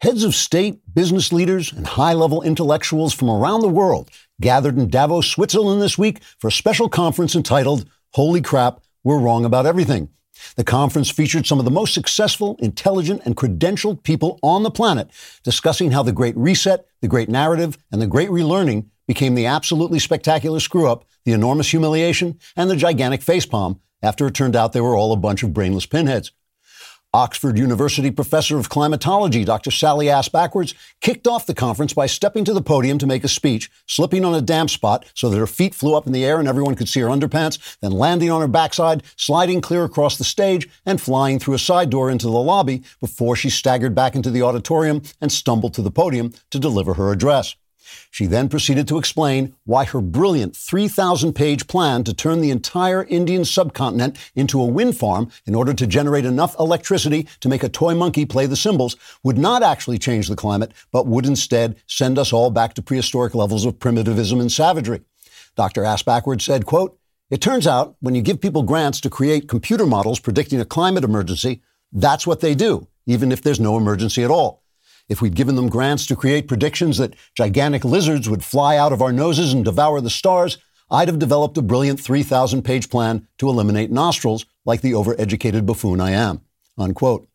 Heads of state, business leaders, and high level intellectuals from around the world gathered in Davos, Switzerland this week for a special conference entitled Holy Crap, We're Wrong About Everything. The conference featured some of the most successful, intelligent, and credentialed people on the planet discussing how the Great Reset, the Great Narrative, and the Great Relearning became the absolutely spectacular screw up, the enormous humiliation, and the gigantic facepalm after it turned out they were all a bunch of brainless pinheads. Oxford University professor of climatology, Dr. Sally Ass Backwards, kicked off the conference by stepping to the podium to make a speech, slipping on a damp spot so that her feet flew up in the air and everyone could see her underpants, then landing on her backside, sliding clear across the stage, and flying through a side door into the lobby before she staggered back into the auditorium and stumbled to the podium to deliver her address. She then proceeded to explain why her brilliant 3,000 page plan to turn the entire Indian subcontinent into a wind farm in order to generate enough electricity to make a toy monkey play the cymbals would not actually change the climate, but would instead send us all back to prehistoric levels of primitivism and savagery. Dr. Assbackward said, quote, it turns out when you give people grants to create computer models predicting a climate emergency, that's what they do, even if there's no emergency at all. If we'd given them grants to create predictions that gigantic lizards would fly out of our noses and devour the stars, I'd have developed a brilliant 3,000 page plan to eliminate nostrils like the overeducated buffoon I am. Unquote.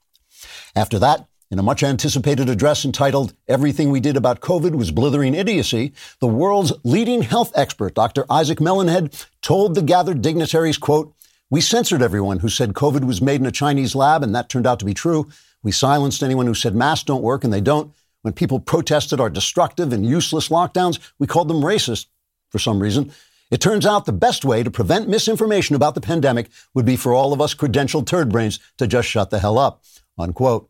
After that, in a much anticipated address entitled Everything We Did About COVID Was Blithering Idiocy, the world's leading health expert, Dr. Isaac Melonhead, told the gathered dignitaries, quote, We censored everyone who said COVID was made in a Chinese lab, and that turned out to be true. We silenced anyone who said masks don't work, and they don't. When people protested our destructive and useless lockdowns, we called them racist for some reason. It turns out the best way to prevent misinformation about the pandemic would be for all of us credentialed turd brains to just shut the hell up. Unquote.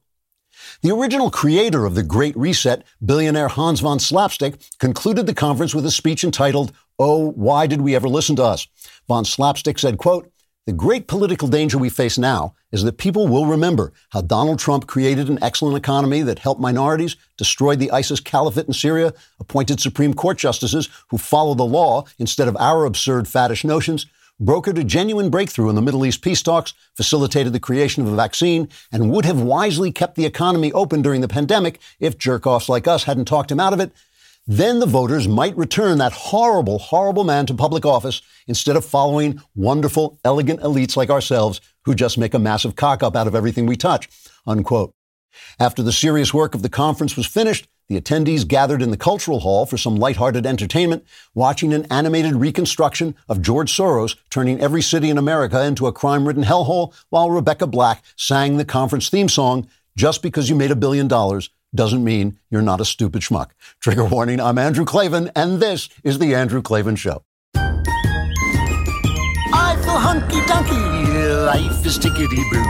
The original creator of the Great Reset, billionaire Hans von Slapstick, concluded the conference with a speech entitled, Oh, why did we ever listen to us? Von Slapstick said, quote, the great political danger we face now is that people will remember how Donald Trump created an excellent economy that helped minorities, destroyed the ISIS caliphate in Syria, appointed Supreme Court justices who follow the law instead of our absurd faddish notions, brokered a genuine breakthrough in the Middle East peace talks, facilitated the creation of a vaccine, and would have wisely kept the economy open during the pandemic if jerk-offs like us hadn't talked him out of it, then the voters might return that horrible, horrible man to public office instead of following wonderful, elegant elites like ourselves who just make a massive cock up out of everything we touch. Unquote. After the serious work of the conference was finished, the attendees gathered in the cultural hall for some lighthearted entertainment, watching an animated reconstruction of George Soros turning every city in America into a crime-ridden hellhole while Rebecca Black sang the conference theme song, Just Because You Made a Billion Dollars doesn't mean you're not a stupid schmuck. Trigger warning, I'm Andrew Klavan, and this is The Andrew Klavan Show. I feel hunky dunky, life is tickety boo.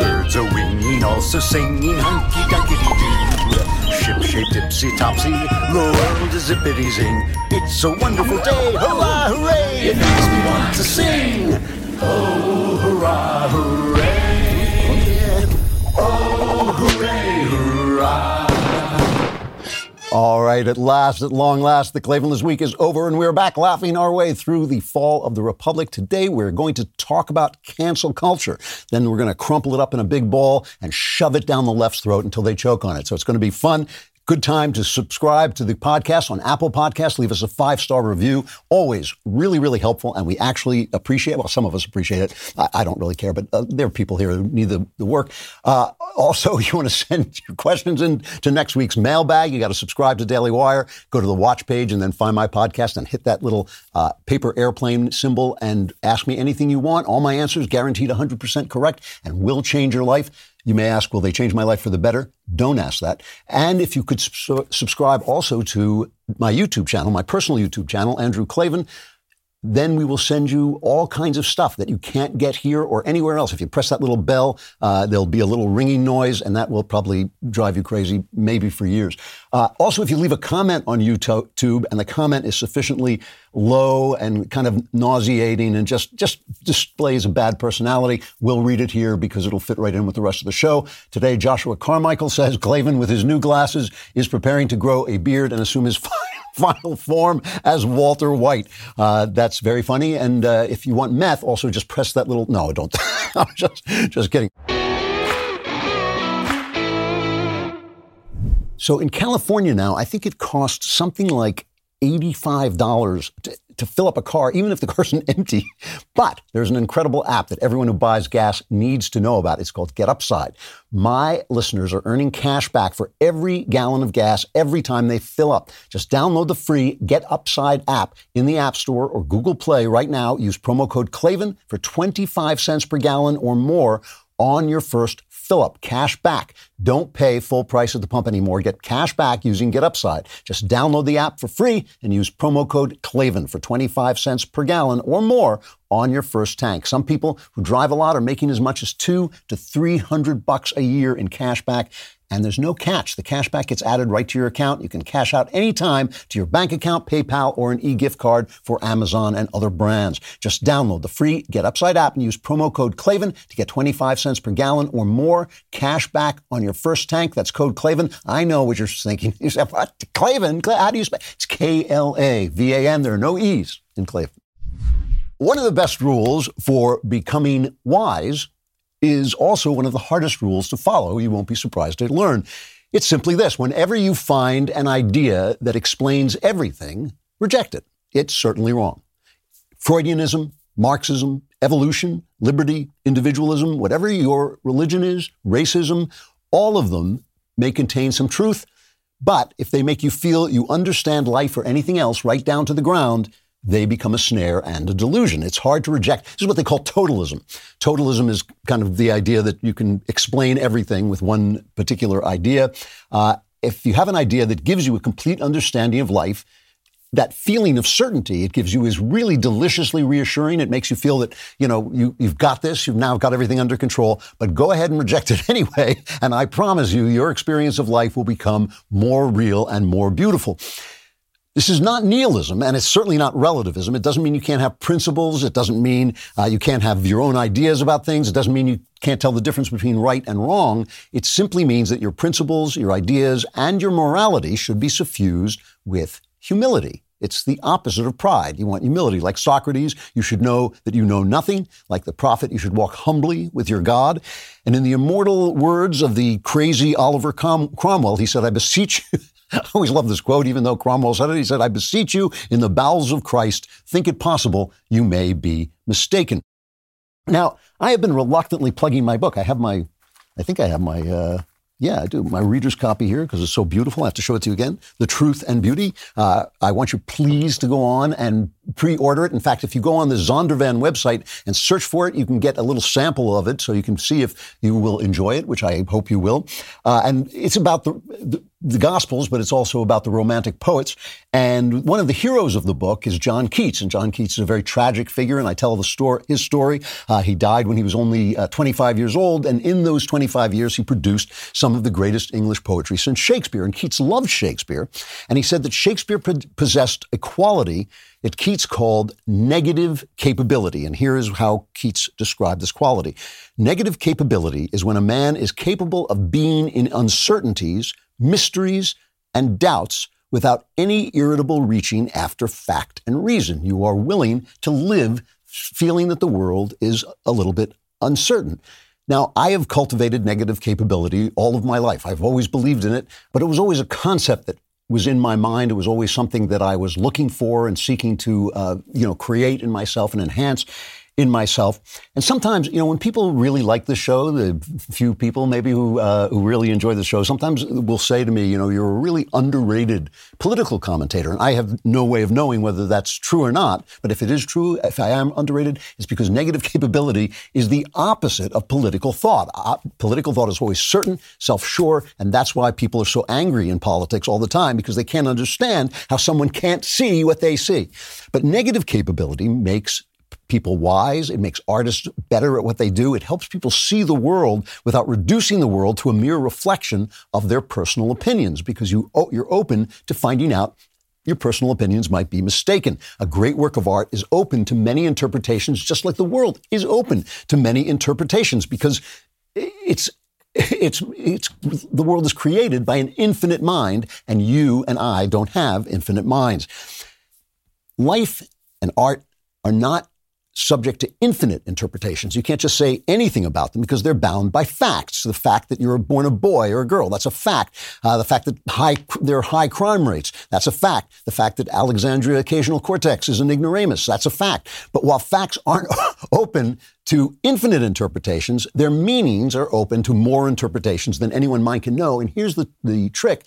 Birds are winging, also singing hunky dunky doo. Ship shape tipsy topsy, the world is zippity zing. It's a wonderful day, hurrah, hooray! It makes me want to sing. Oh, hurrah, hooray! Oh, hooray! All right, at last, at long last, the Cleveland's week is over, and we're back laughing our way through the fall of the Republic. Today, we're going to talk about cancel culture. Then we're going to crumple it up in a big ball and shove it down the left's throat until they choke on it. So it's going to be fun. Good time to subscribe to the podcast on Apple Podcasts. Leave us a five star review. Always really, really helpful. And we actually appreciate it. Well, some of us appreciate it. I, I don't really care, but uh, there are people here who need the, the work. Uh, also, you want to send your questions in to next week's mailbag. You got to subscribe to Daily Wire, go to the watch page, and then find my podcast and hit that little uh, paper airplane symbol and ask me anything you want. All my answers guaranteed 100% correct and will change your life. You may ask, will they change my life for the better? Don't ask that. And if you could su- subscribe also to my YouTube channel, my personal YouTube channel, Andrew Klavan, then we will send you all kinds of stuff that you can't get here or anywhere else. If you press that little bell, uh, there'll be a little ringing noise, and that will probably drive you crazy, maybe for years. Uh, also, if you leave a comment on YouTube and the comment is sufficiently low and kind of nauseating and just just displays a bad personality, we'll read it here because it'll fit right in with the rest of the show. Today, Joshua Carmichael says Klavan, with his new glasses, is preparing to grow a beard and assume his final form as Walter White. Uh, that's very funny. And uh, if you want meth, also just press that little. No, don't. I'm just just kidding. So in California now, I think it costs something like $85 to, to fill up a car, even if the car's empty. But there's an incredible app that everyone who buys gas needs to know about. It's called Get Upside. My listeners are earning cash back for every gallon of gas every time they fill up. Just download the free Get Upside app in the App Store or Google Play right now. Use promo code Klavan for 25 cents per gallon or more on your first fill up. Cash back. Don't pay full price at the pump anymore. Get cash back using Get Upside. Just download the app for free and use promo code Klavan for 25 cents per gallon or more on your first tank. Some people who drive a lot are making as much as two to 300 bucks a year in cash back. And there's no catch. The cash back gets added right to your account. You can cash out anytime to your bank account, PayPal, or an e-gift card for Amazon and other brands. Just download the free Get Upside app and use promo code Klavan to get 25 cents per gallon or more cash back on your first tank. That's code Klavan. I know what you're thinking. You say, what? Klavan? How do you spell? It's K-L-A-V-A-N. There are no E's in Klavan. One of the best rules for becoming wise is also one of the hardest rules to follow. You won't be surprised to learn. It's simply this whenever you find an idea that explains everything, reject it. It's certainly wrong. Freudianism, Marxism, evolution, liberty, individualism, whatever your religion is, racism, all of them may contain some truth. But if they make you feel you understand life or anything else right down to the ground, they become a snare and a delusion. It's hard to reject. This is what they call totalism. Totalism is kind of the idea that you can explain everything with one particular idea. Uh, if you have an idea that gives you a complete understanding of life, that feeling of certainty it gives you is really deliciously reassuring. It makes you feel that, you know, you, you've got this, you've now got everything under control, but go ahead and reject it anyway. And I promise you, your experience of life will become more real and more beautiful. This is not nihilism, and it's certainly not relativism. It doesn't mean you can't have principles. It doesn't mean uh, you can't have your own ideas about things. It doesn't mean you can't tell the difference between right and wrong. It simply means that your principles, your ideas, and your morality should be suffused with humility. It's the opposite of pride. You want humility. Like Socrates, you should know that you know nothing. Like the prophet, you should walk humbly with your God. And in the immortal words of the crazy Oliver Cromwell, he said, I beseech you, I always love this quote, even though Cromwell said it. He said, I beseech you in the bowels of Christ, think it possible you may be mistaken. Now, I have been reluctantly plugging my book. I have my, I think I have my, uh, yeah, I do. My reader's copy here because it's so beautiful. I have to show it to you again. The Truth and Beauty. Uh, I want you please to go on and pre-order it. In fact, if you go on the Zondervan website and search for it, you can get a little sample of it so you can see if you will enjoy it, which I hope you will. Uh, and it's about the, the the Gospels, but it's also about the Romantic poets. And one of the heroes of the book is John Keats. And John Keats is a very tragic figure, and I tell the story, his story. Uh, he died when he was only uh, 25 years old, and in those 25 years, he produced some of the greatest English poetry since Shakespeare. And Keats loved Shakespeare, and he said that Shakespeare possessed a quality that Keats called negative capability. And here is how Keats described this quality. Negative capability is when a man is capable of being in uncertainties mysteries, and doubts without any irritable reaching after fact and reason. You are willing to live feeling that the world is a little bit uncertain. Now, I have cultivated negative capability all of my life. I've always believed in it, but it was always a concept that was in my mind. It was always something that I was looking for and seeking to, uh, you know, create in myself and enhance. In myself. And sometimes, you know, when people really like the show, the few people maybe who uh, who really enjoy the show, sometimes will say to me, you know, you're a really underrated political commentator. And I have no way of knowing whether that's true or not. But if it is true, if I am underrated, it's because negative capability is the opposite of political thought. Uh, political thought is always certain, self-sure, and that's why people are so angry in politics all the time because they can't understand how someone can't see what they see. But negative capability makes people wise. It makes artists better at what they do. It helps people see the world without reducing the world to a mere reflection of their personal opinions because you, you're open to finding out your personal opinions might be mistaken. A great work of art is open to many interpretations, just like the world is open to many interpretations because it's it's it's the world is created by an infinite mind and you and I don't have infinite minds. Life and art are not subject to infinite interpretations. You can't just say anything about them because they're bound by facts. The fact that you're born a boy or a girl, that's a fact. Uh, the fact that high, there are high crime rates, that's a fact. The fact that Alexandria occasional cortex is an ignoramus, that's a fact. But while facts aren't open to infinite interpretations, their meanings are open to more interpretations than anyone mind can know. And here's the, the trick.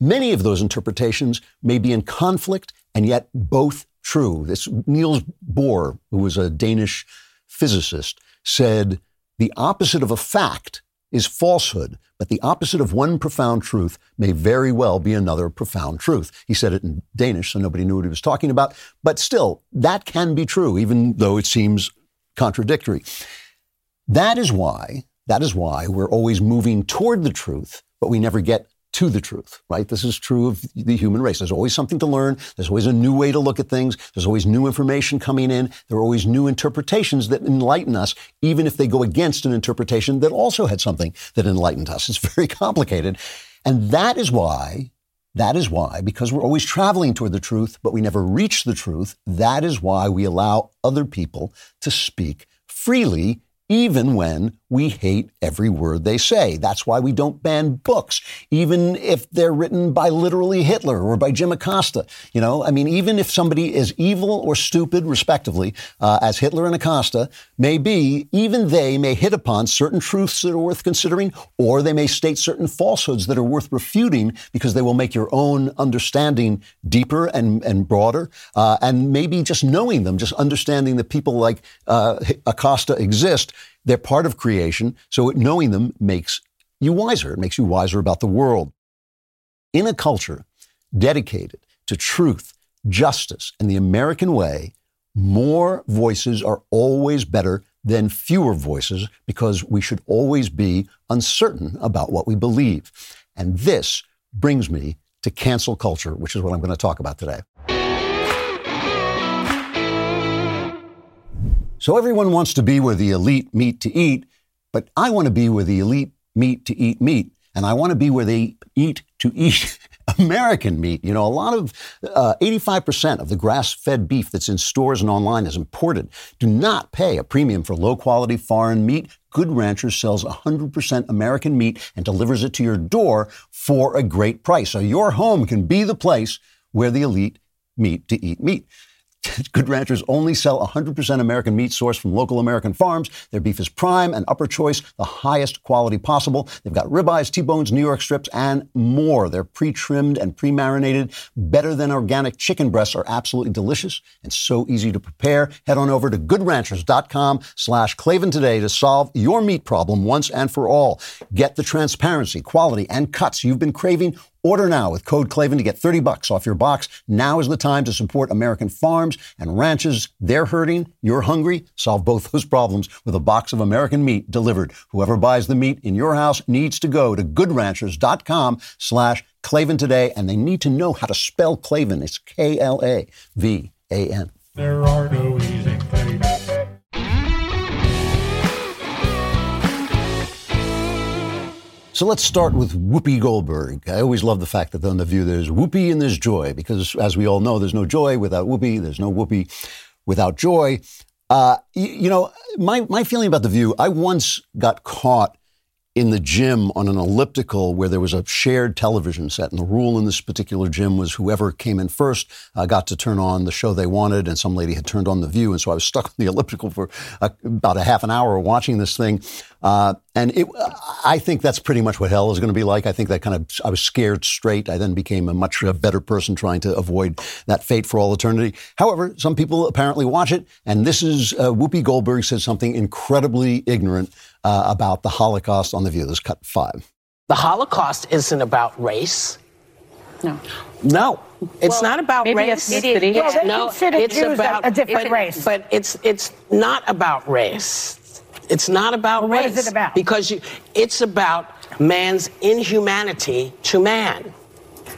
Many of those interpretations may be in conflict and yet both true. This Niels Bohr, who was a Danish physicist, said the opposite of a fact is falsehood, but the opposite of one profound truth may very well be another profound truth. He said it in Danish, so nobody knew what he was talking about, but still, that can be true, even though it seems contradictory. That is why, that is why we're always moving toward the truth, but we never get to the truth, right? This is true of the human race. There's always something to learn. There's always a new way to look at things. There's always new information coming in. There are always new interpretations that enlighten us, even if they go against an interpretation that also had something that enlightened us. It's very complicated. And that is why, that is why, because we're always traveling toward the truth, but we never reach the truth, that is why we allow other people to speak freely even when we hate every word they say. That's why we don't ban books, even if they're written by literally Hitler or by Jim Acosta. You know, I mean, even if somebody is evil or stupid, respectively, uh, as Hitler and Acosta may be, even they may hit upon certain truths that are worth considering, or they may state certain falsehoods that are worth refuting because they will make your own understanding deeper and, and broader. Uh, and maybe just knowing them, just understanding that people like uh, Acosta exist they're part of creation, so knowing them makes you wiser. It makes you wiser about the world. In a culture dedicated to truth, justice, and the American way, more voices are always better than fewer voices because we should always be uncertain about what we believe. And this brings me to cancel culture, which is what I'm going to talk about today. So everyone wants to be where the elite meet to eat, but I want to be where the elite meet to eat meat. And I want to be where they eat to eat American meat. You know, a lot of, uh, 85% of the grass fed beef that's in stores and online is imported. Do not pay a premium for low quality foreign meat. Good Ranchers sells 100% American meat and delivers it to your door for a great price. So your home can be the place where the elite meet to eat meat. Good Ranchers only sell 100% American meat sourced from local American farms. Their beef is prime and upper choice, the highest quality possible. They've got ribeyes, T-bones, New York strips, and more. They're pre-trimmed and pre-marinated. Better than organic chicken breasts are absolutely delicious and so easy to prepare. Head on over to goodranchers.com slash Klavan today to solve your meat problem once and for all. Get the transparency, quality, and cuts you've been craving Order now with code Klavan to get 30 bucks off your box. Now is the time to support American farms and ranches. They're hurting, you're hungry. Solve both those problems with a box of American meat delivered. Whoever buys the meat in your house needs to go to goodranchers.com slash Klavan today, and they need to know how to spell Klavan. It's K-L-A-V-A-N. There are no So let's start with Whoopi Goldberg. I always love the fact that on The View there's Whoopi and there's joy, because as we all know, there's no joy without Whoopi, there's no Whoopi without joy. Uh, you, you know, my, my feeling about The View, I once got caught in the gym on an elliptical where there was a shared television set. And the rule in this particular gym was whoever came in first uh, got to turn on the show they wanted. And some lady had turned on The View. And so I was stuck on the elliptical for uh, about a half an hour watching this thing. Uh, and it, I think that's pretty much what hell is going to be like. I think that kind of, I was scared straight. I then became a much better person trying to avoid that fate for all eternity. However, some people apparently watch it. And this is, uh, Whoopi Goldberg said something incredibly ignorant uh, about the Holocaust on The View. This cut five. The Holocaust isn't about race. No. No, it's Well, not about maybe race. ethnicity. Well, they no, it's Jews a- about a different it- race. But it's it's not about race. It's not about Well, race. is it about? Because you, it's about man's inhumanity to man.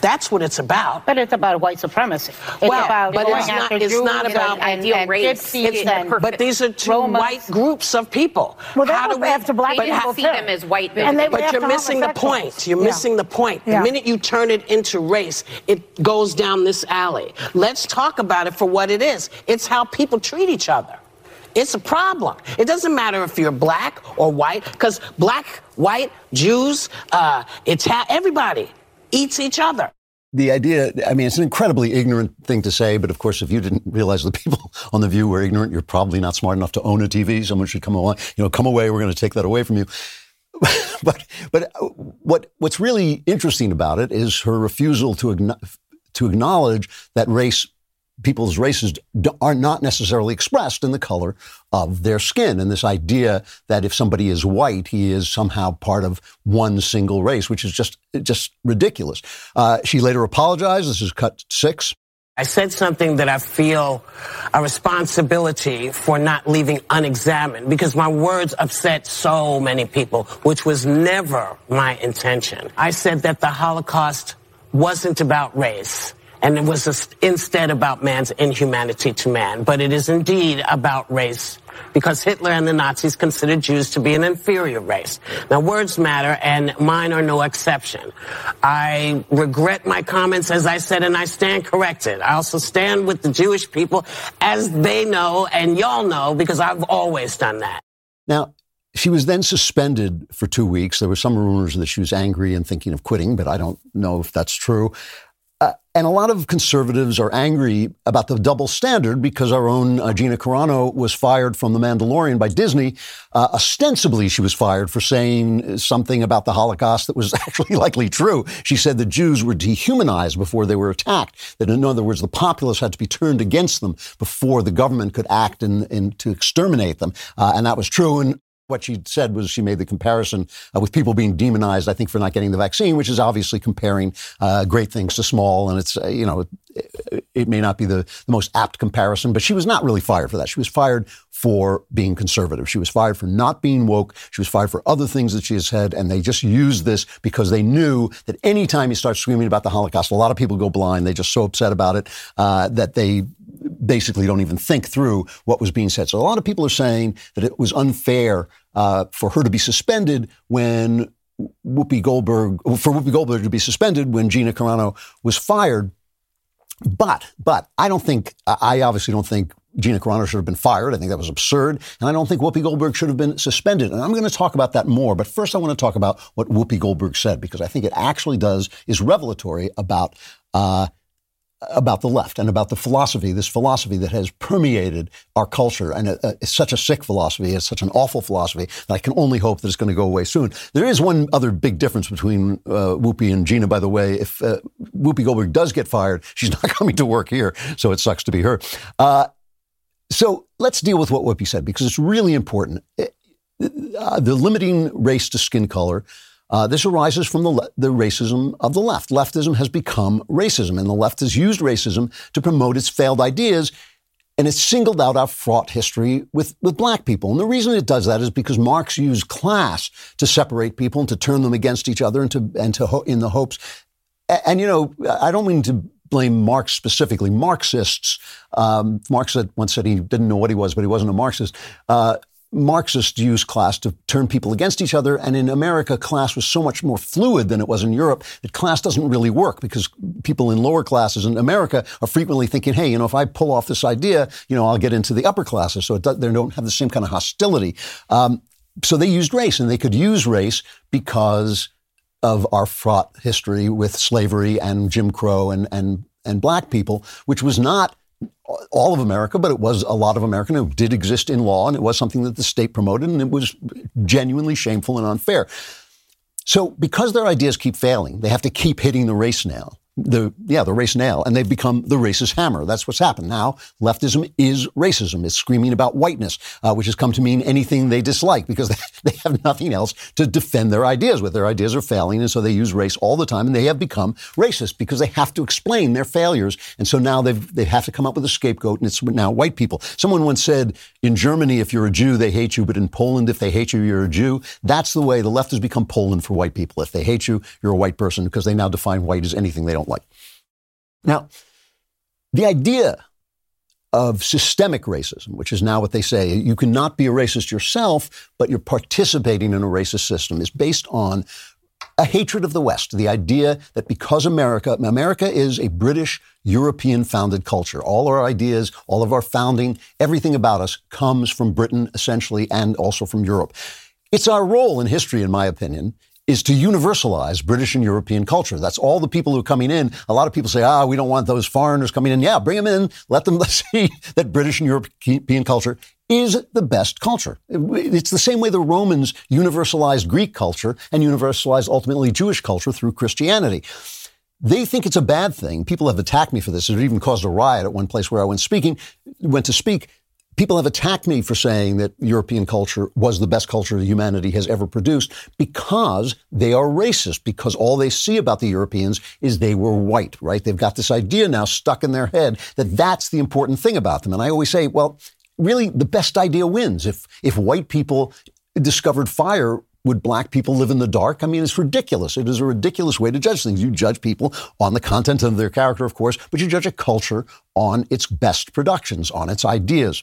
That's what it's about. But it's about white supremacy. It's Well, about but going it's not- it's Jews not about and, ideal and race. gypsies It's and. But these are two Romans. white groups of people. Well, that How was do we, after black They but people see too. them as white And they were But you're missing the point. You're Yeah. missing the point. The Yeah. minute you turn it into race, it goes down this alley. Let's talk about it for what it is. It's how people treat each other. It's a problem. It doesn't matter if you're black or white, because black, white, Jews, uh, Ita- everybody eats each other. the idea, I mean, it's an incredibly ignorant thing to say, but of course, if you didn't realize the people on The View were ignorant, you're probably not smart enough to own a TV. Someone should come along, you know, come away, we're going to take that away from you. but, but uh, what, what's really interesting about it is her refusal to, to acknowledge that race people's races are not necessarily expressed in the color of their skin. And this idea that if somebody is white, he is somehow part of one single race, which is just, just ridiculous. Uh, she later apologized. This is cut six. I said something that I feel a responsibility for not leaving unexamined because my words upset so many people, which was never my intention. I said that the Holocaust wasn't about race. And it was instead about man's inhumanity to man. But it is indeed about race because Hitler and the Nazis considered Jews to be an inferior race. Now, words matter, and mine are no exception. I regret my comments, as I said, and I stand corrected. I also stand with the Jewish people, as they know, and y'all know, because I've always done that. Now, she was then suspended for two weeks. There were some rumors that she was angry and thinking of quitting, but I don't know if that's true. Uh, and a lot of conservatives are angry about the double standard because our own uh, Gina Carano was fired from The Mandalorian by Disney. Uh, ostensibly, she was fired for saying something about the Holocaust that was actually likely true. She said the Jews were dehumanized before they were attacked. That, in other words, the populace had to be turned against them before the government could act in, in to exterminate them. Uh, and that was true. And what she said was she made the comparison uh, with people being demonized, I think, for not getting the vaccine, which is obviously comparing uh, great things to small. And it's, uh, you know, it, it, may not be the, the most apt comparison, but she was not really fired for that. She was fired for being conservative. She was fired for not being woke. She was fired for other things that she has said. And they just used this because they knew that anytime you start screaming about the Holocaust, a lot of people go blind. They're just so upset about it uh, that they basically don't even think through what was being said. So a lot of people are saying that it was unfair uh, for her to be suspended when Whoopi Goldberg, for Whoopi Goldberg to be suspended when Gina Carano was fired. But, but I don't think, I obviously don't think Gina Carano should have been fired. I think that was absurd. And I don't think Whoopi Goldberg should have been suspended. And I'm going to talk about that more. But first, I want to talk about what Whoopi Goldberg said, because I think it actually does, is revelatory about, uh, about the left and about the philosophy, this philosophy that has permeated our culture. And uh, it's such a sick philosophy. It's such an awful philosophy that I can only hope that it's going to go away soon. There is one other big difference between uh, Whoopi and Gina, by the way. If uh, Whoopi Goldberg does get fired, she's not coming to work here. So it sucks to be her. Uh, so let's deal with what Whoopi said because it's really important. Uh, the limiting race to skin color uh, this arises from the, le- the racism of the left. Leftism has become racism, and the left has used racism to promote its failed ideas, and it's singled out our fraught history with, with black people. And the reason it does that is because Marx used class to separate people and to turn them against each other and to, and to ho- in the hopes. And, and, you know, I don't mean to blame Marx specifically. Marxists, um, Marx once said he didn't know what he was, but he wasn't a Marxist. Uh, Marxists used class to turn people against each other. And in America, class was so much more fluid than it was in Europe that class doesn't really work because people in lower classes in America are frequently thinking, hey, you know, if I pull off this idea, you know, I'll get into the upper classes. So they don't have the same kind of hostility. Um, so they used race, and they could use race because of our fraught history with slavery and Jim Crow and and and black people, which was not all of America, but it was a lot of America. It did exist in law, and it was something that the state promoted, and it was genuinely shameful and unfair. So, because their ideas keep failing, they have to keep hitting the race nail the yeah the race nail and they've become the racist hammer. That's what's happened. Now leftism is racism. It's screaming about whiteness uh, which has come to mean anything they dislike because they have nothing else to defend their ideas with. Their ideas are failing and so they use race all the time and they have become racist because they have to explain their failures. And so now they've they have to come up with a scapegoat and it's now white people. Someone once said in Germany if you're a Jew they hate you but in Poland if they hate you you're a Jew. That's the way the left has become Poland for white people. If they hate you you're a white person because they now define white as anything they don't don't like. Now, the idea of systemic racism, which is now what they say, you cannot be a racist yourself, but you're participating in a racist system, is based on a hatred of the West. The idea that because America, America is a British European founded culture. All our ideas, all of our founding, everything about us comes from Britain essentially and also from Europe. It's our role in history, in my opinion, is to universalize British and European culture. That's all the people who are coming in. A lot of people say, ah, we don't want those foreigners coming in. Yeah, bring them in. Let them see that British and European culture is the best culture. It's the same way the Romans universalized Greek culture and universalized ultimately Jewish culture through Christianity. They think it's a bad thing. People have attacked me for this. It even caused a riot at one place where I went speaking, went to speak People have attacked me for saying that European culture was the best culture humanity has ever produced because they are racist, because all they see about the Europeans is they were white, right? They've got this idea now stuck in their head that that's the important thing about them. And I always say, well, really the best idea wins. If, if white people discovered fire, would black people live in the dark? I mean, it's ridiculous. It is a ridiculous way to judge things. You judge people on the content of their character, of course, but you judge a culture on its best productions, on its ideas.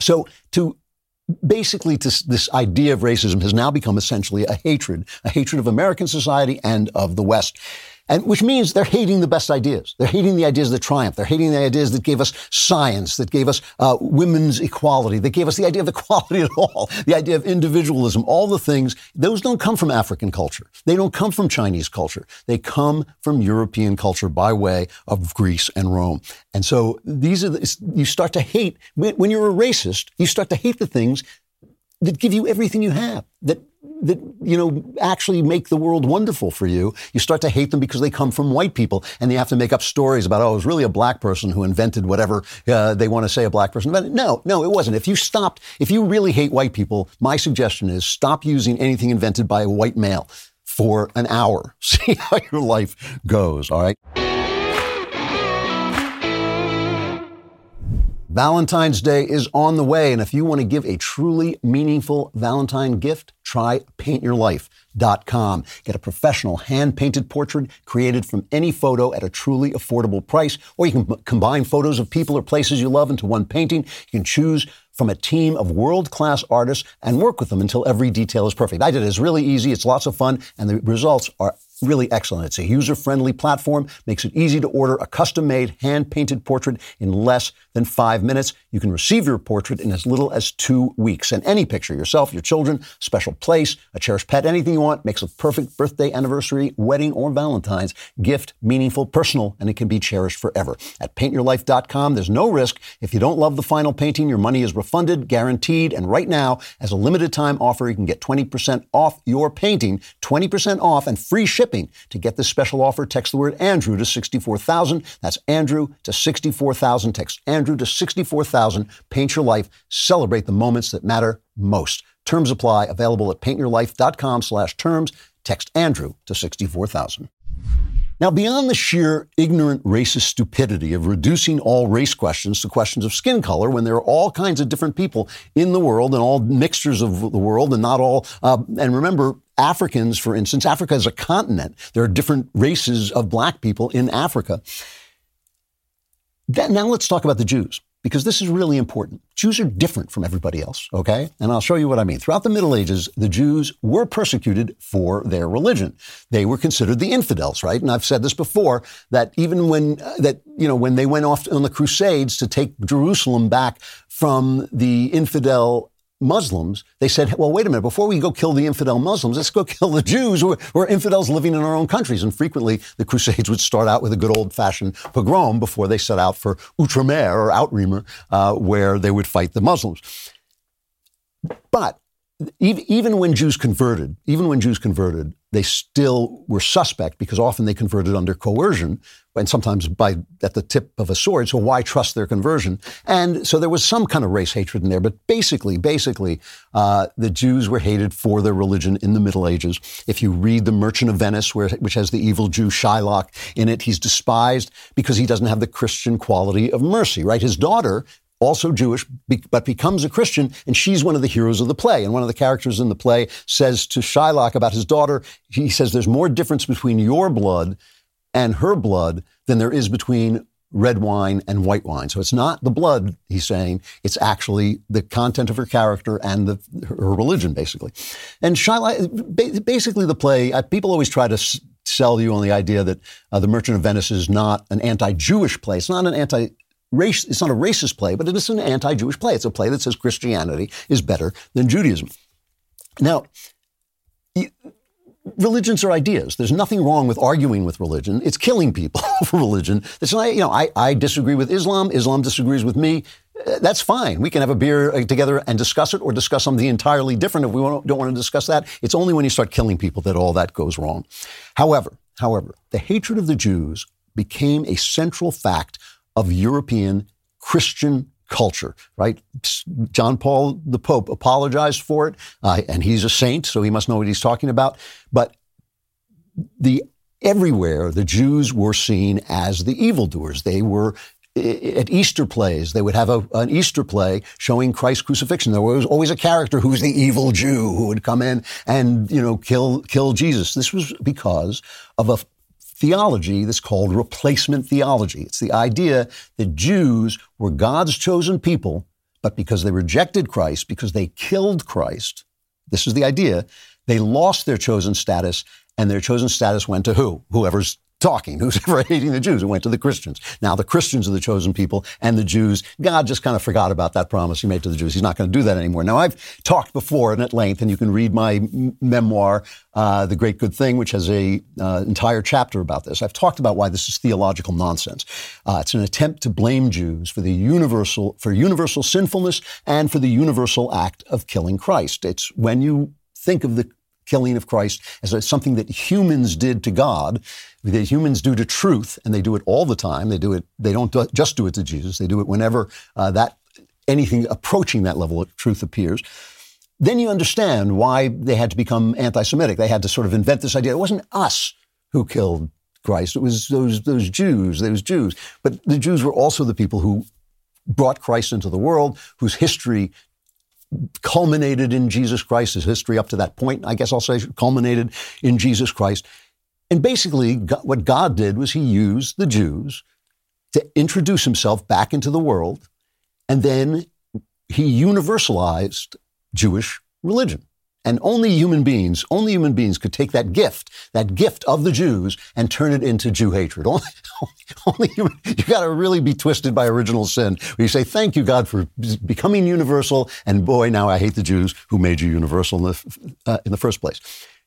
So to basically this idea of racism has now become essentially a hatred, a hatred of American society and of the West. And which means they're hating the best ideas. They're hating the ideas that triumph. They're hating the ideas that gave us science, that gave us uh, women's equality, that gave us the idea of equality at all, the idea of individualism, all the things. Those don't come from African culture. They don't come from Chinese culture. They come from European culture by way of Greece and Rome. And so these are the, you start to hate when you're a racist. You start to hate the things that give you everything you have, that that you know actually make the world wonderful for you. You start to hate them because they come from white people, and you have to make up stories about oh, it was really a black person who invented whatever uh, they want to say a black person invented. No, no, it wasn't. If you stopped, if you really hate white people, my suggestion is stop using anything invented by a white male for an hour. See how your life goes. All right. Valentine's Day is on the way, and if you want to give a truly meaningful Valentine gift, try paintyourlife.com. Get a professional hand painted portrait created from any photo at a truly affordable price, or you can combine photos of people or places you love into one painting. You can choose from a team of world class artists and work with them until every detail is perfect. I did it. It's really easy, it's lots of fun, and the results are really excellent. It's a user friendly platform, makes it easy to order a custom made, hand painted portrait in less than five minutes. You can receive your portrait in as little as two weeks. And any picture, yourself, your children, special place, a cherished pet, anything you want, makes a perfect birthday, anniversary, wedding, or Valentine's gift meaningful, personal, and it can be cherished forever. At paintyourlife.com, there's no risk. If you don't love the final painting, your money is refunded, guaranteed. And right now, as a limited time offer, you can get 20% off your painting, 20% off and free shipping. To get this special offer, text the word Andrew to 64,000. That's Andrew to 64,000. Text Andrew Andrew to 64,000. Paint your life. Celebrate the moments that matter most. Terms apply. Available at paintyourlife.com slash terms. Text Andrew to 64,000. Now, beyond the sheer ignorant racist stupidity of reducing all race questions to questions of skin color, when there are all kinds of different people in the world and all mixtures of the world and not all, uh, and remember, Africans, for instance, Africa is a continent. There are different races of black people in Africa. That, now let's talk about the Jews because this is really important. Jews are different from everybody else, okay? And I'll show you what I mean. Throughout the Middle Ages, the Jews were persecuted for their religion. They were considered the infidels, right? And I've said this before that even when uh, that you know when they went off on the crusades to take Jerusalem back from the infidel Muslims, they said, well, wait a minute, before we go kill the infidel Muslims, let's go kill the Jews who are, infidels living in our own countries. And frequently, the Crusades would start out with a good old fashioned pogrom before they set out for Outremer or Outremer, uh, where they would fight the Muslims. But even when Jews converted, even when Jews converted, they still were suspect because often they converted under coercion and sometimes by at the tip of a sword. So why trust their conversion? And so there was some kind of race hatred in there. But basically, basically, uh, the Jews were hated for their religion in the Middle Ages. If you read The Merchant of Venice, where, which has the evil Jew Shylock in it, he's despised because he doesn't have the Christian quality of mercy. Right? His daughter also Jewish, but becomes a Christian, and she's one of the heroes of the play. And one of the characters in the play says to Shylock about his daughter, he says, There's more difference between your blood and her blood than there is between red wine and white wine. So it's not the blood, he's saying, it's actually the content of her character and the, her religion, basically. And Shylock, basically the play, people always try to sell you on the idea that uh, The Merchant of Venice is not an anti-Jewish play. It's not an anti race, it's not a racist play, but it is an anti-Jewish play. It's a play that says Christianity is better than Judaism. Now, religions are ideas. There's nothing wrong with arguing with religion. It's killing people for religion. It's not, you know, I, I disagree with Islam. Islam disagrees with me. Uh, that's fine. We can have a beer uh, together and discuss it or discuss something entirely different if we don't want to discuss that. It's only when you start killing people that all that goes wrong. However, however, the hatred of the Jews became a central fact of European Christian culture, right? John Paul, the Pope, apologized for it, uh, and he's a saint, so he must know what he's talking about. But the everywhere the Jews were seen as the evildoers. They were at Easter plays, they would have a, an Easter play showing Christ's crucifixion. There was always a character who was the evil Jew who would come in and, you know, kill, kill Jesus. This was because of a theology that's called replacement theology. It's the idea that Jews were God's chosen people, but because they rejected Christ, because they killed Christ, this is the idea, they lost their chosen status, and their chosen status went to who? Whoever's talking, who's ever hating the Jews. It went to the Christians. Now the Christians are the chosen people and the Jews, God just kind of forgot about that promise he made to the Jews. He's not going to do that anymore. Now I've talked before and at length, and you can read my m- memoir, uh, The Great Good Thing, which has a uh, entire chapter about this. I've talked about why this is theological nonsense. Uh, it's an attempt to blame Jews for the universal, for universal sinfulness and for the universal act of killing Christ. It's when you think of the killing of Christ as something that humans did to God, that humans do to truth, and they do it all the time. They do it. They don't do, just do it to Jesus. They do it whenever uh, that anything approaching that level of truth appears. Then you understand why they had to become anti-Semitic. They had to sort of invent this idea. It wasn't us who killed Christ. It was those those Jews. Those Jews. But the Jews were also the people who brought Christ into the world, whose history culminated in Jesus Christ, his history up to that point, I guess I'll say, culminated in Jesus Christ. And basically, what God did was he used the Jews to introduce himself back into the world, and then he universalized Jewish religion. And only human beings, only human beings could take that gift, that gift of the Jews, and turn it into Jew hatred. Only, only human, you got to really be twisted by original sin. Where you say, "Thank you, God, for becoming universal," and boy, now I hate the Jews who made you universal in the uh, in the first place.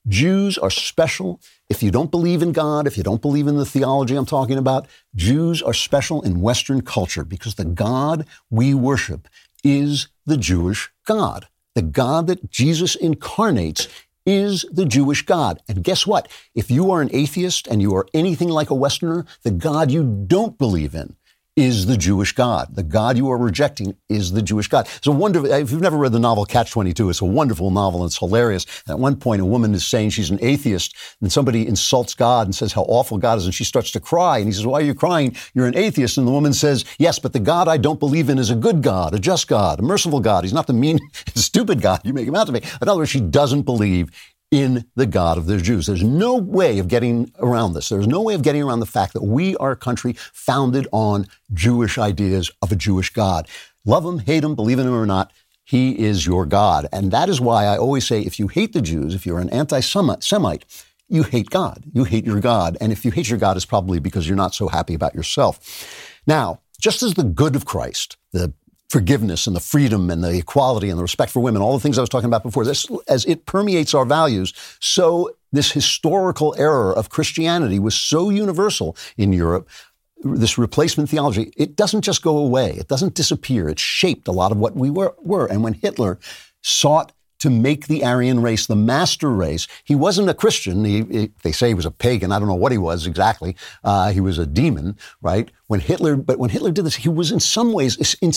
Jews are special. If you don't believe in God, if you don't believe in the theology I'm talking about, Jews are special in Western culture because the God we worship is the Jewish God. The God that Jesus incarnates is the Jewish God. And guess what? If you are an atheist and you are anything like a Westerner, the God you don't believe in is the Jewish God. The God you are rejecting is the Jewish God. It's a wonderful, if you've never read the novel Catch 22, it's a wonderful novel and it's hilarious. At one point, a woman is saying she's an atheist and somebody insults God and says how awful God is and she starts to cry and he says, why are you crying? You're an atheist. And the woman says, yes, but the God I don't believe in is a good God, a just God, a merciful God. He's not the mean, stupid God you make him out to be. In other words, she doesn't believe in the God of the Jews. There's no way of getting around this. There's no way of getting around the fact that we are a country founded on Jewish ideas of a Jewish God. Love him, hate him, believe in him or not, he is your God. And that is why I always say if you hate the Jews, if you're an anti Semite, you hate God. You hate your God. And if you hate your God, it's probably because you're not so happy about yourself. Now, just as the good of Christ, the forgiveness and the freedom and the equality and the respect for women, all the things I was talking about before, this, as it permeates our values, so this historical error of Christianity was so universal in Europe. This replacement theology, it doesn't just go away. It doesn't disappear. It shaped a lot of what we were. were. And when Hitler sought to make the Aryan race the master race. He wasn't a Christian. He, he, they say he was a pagan. I don't know what he was exactly. Uh, he was a demon, right? When Hitler, but when Hitler did this, he was in some ways in,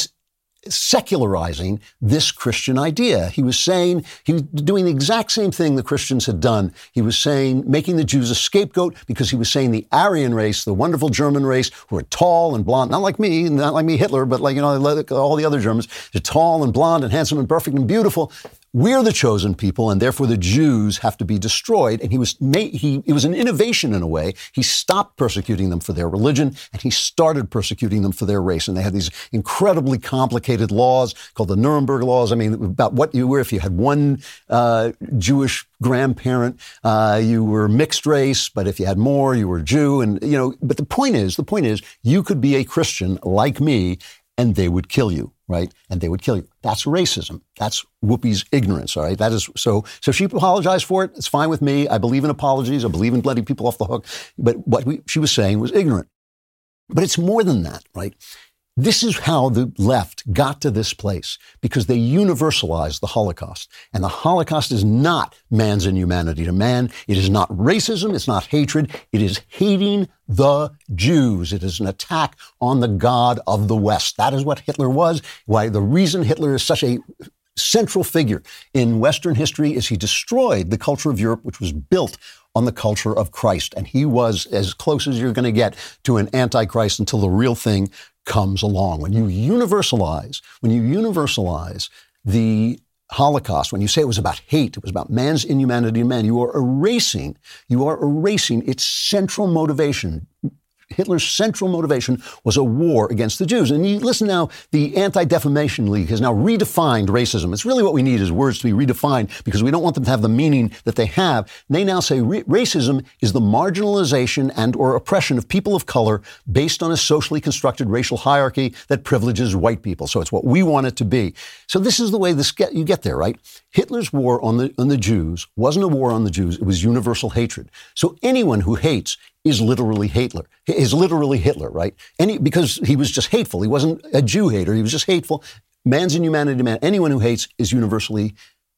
secularizing this Christian idea. He was saying, he was doing the exact same thing the Christians had done. He was saying, making the Jews a scapegoat because he was saying the Aryan race, the wonderful German race, who are tall and blonde, not like me, not like me, Hitler, but like, you know, all the other Germans, they're tall and blonde and handsome and perfect and beautiful. We're the chosen people, and therefore the Jews have to be destroyed. And he was made, he, it was an innovation in a way. He stopped persecuting them for their religion, and he started persecuting them for their race. And they had these incredibly complicated laws called the Nuremberg laws. I mean, about what you were if you had one uh, Jewish grandparent, uh, you were mixed race, but if you had more, you were Jew. And you know, but the point is, the point is, you could be a Christian like me, and they would kill you right? And they would kill you. That's racism. That's Whoopi's ignorance, all right? That is so. So she apologized for it. It's fine with me. I believe in apologies. I believe in letting people off the hook. But what we, she was saying was ignorant. But it's more than that, right? This is how the left got to this place because they universalized the Holocaust. And the Holocaust is not man's inhumanity to man. It is not racism. It's not hatred. It is hating the Jews. It is an attack on the God of the West. That is what Hitler was. Why the reason Hitler is such a central figure in Western history is he destroyed the culture of Europe, which was built on the culture of Christ. And he was as close as you're going to get to an antichrist until the real thing comes along. When you universalize, when you universalize the Holocaust, when you say it was about hate, it was about man's inhumanity to man, you are erasing, you are erasing its central motivation, Hitler's central motivation was a war against the Jews. And you listen now, the Anti-Defamation League has now redefined racism. It's really what we need is words to be redefined because we don't want them to have the meaning that they have. They now say racism is the marginalization and or oppression of people of color based on a socially constructed racial hierarchy that privileges white people. So it's what we want it to be. So this is the way this get, you get there, right? Hitler's war on the, on the Jews wasn't a war on the Jews. It was universal hatred. So anyone who hates is literally Hitler. Is literally Hitler, right? Any because he was just hateful. He wasn't a Jew hater. He was just hateful. Man's inhumanity man. Anyone who hates is universally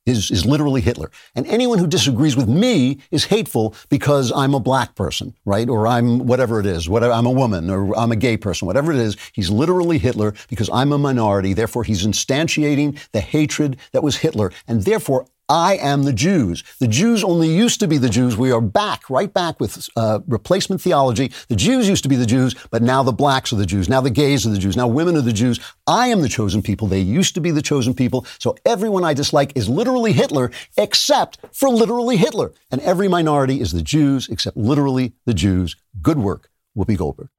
is, is literally Hitler. And anyone who disagrees with me is hateful because I'm a black person, right? Or I'm whatever it is, whatever, I'm a woman or I'm a gay person, whatever it is. He's literally Hitler because I'm a minority. Therefore, he's instantiating the hatred that was Hitler. And therefore, I am the Jews. The Jews only used to be the Jews. We are back, right back with uh, replacement theology. The Jews used to be the Jews, but now the blacks are the Jews. Now the gays are the Jews. Now women are the Jews. I am the chosen people. They used to be the chosen people. So everyone I dislike is literally Hitler, except for literally Hitler. And every minority is the Jews, except literally the Jews. Good work, Whoopi Goldberg.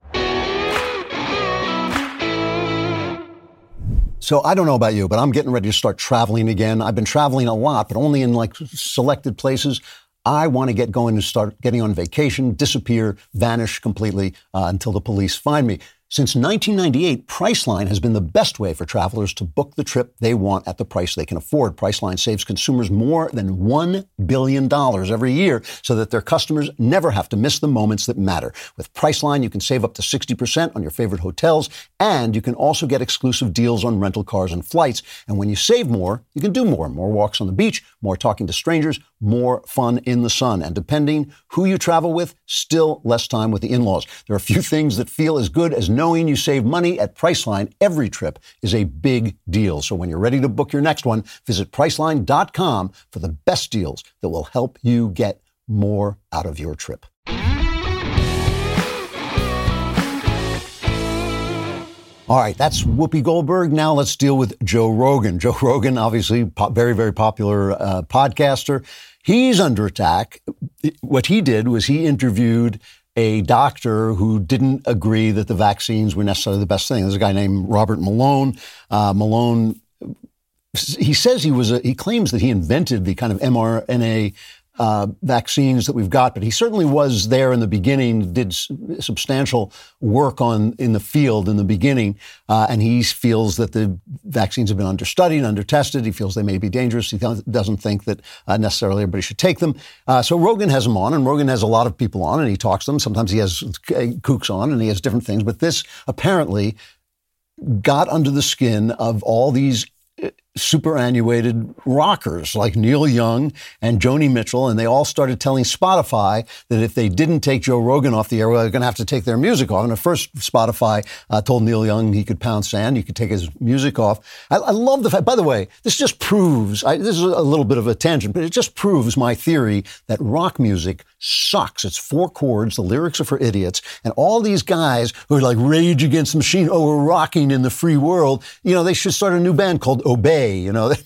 So I don't know about you, but I'm getting ready to start traveling again. I've been traveling a lot, but only in like selected places. I want to get going and start getting on vacation, disappear, vanish completely uh, until the police find me. Since 1998, Priceline has been the best way for travelers to book the trip they want at the price they can afford. Priceline saves consumers more than $1 billion every year so that their customers never have to miss the moments that matter. With Priceline, you can save up to 60% on your favorite hotels, and you can also get exclusive deals on rental cars and flights. And when you save more, you can do more. More walks on the beach, more talking to strangers, more fun in the sun. And depending who you travel with, still less time with the in-laws. There are a few things that feel as good as knowing you save money at Priceline every trip is a big deal. So when you're ready to book your next one, visit Priceline.com for the best deals that will help you get more out of your trip. All right, that's Whoopi Goldberg. Now let's deal with Joe Rogan. Joe Rogan, obviously, po- very, very popular uh, podcaster. He's under attack. What he did was he interviewed a doctor who didn't agree that the vaccines were necessarily the best thing. There's a guy named Robert Malone. Uh, Malone, he says he was, a, he claims that he invented the kind of mRNA uh, vaccines that we've got, but he certainly was there in the beginning, did s- substantial work on in the field in the beginning, uh, and he feels that the vaccines have been understudied, undertested. He feels they may be dangerous. He th- doesn't think that uh, necessarily everybody should take them. Uh, so Rogan has him on, and Rogan has a lot of people on, and he talks to them. Sometimes he has kooks on, and he has different things. But this apparently got under the skin of all these uh, superannuated rockers like Neil Young and Joni Mitchell, and they all started telling Spotify that if they didn't take Joe Rogan off the air, well, they're going to have to take their music off. And at first, Spotify uh, told Neil Young he could pound sand, he could take his music off. I, I love the fact, by the way, this just proves, I, this is a little bit of a tangent, but it just proves my theory that rock music sucks. It's four chords, the lyrics are for idiots, and all these guys who are like Rage Against the Machine, oh, we're rocking in the free world, you know, they should start a new band called Obey, you know.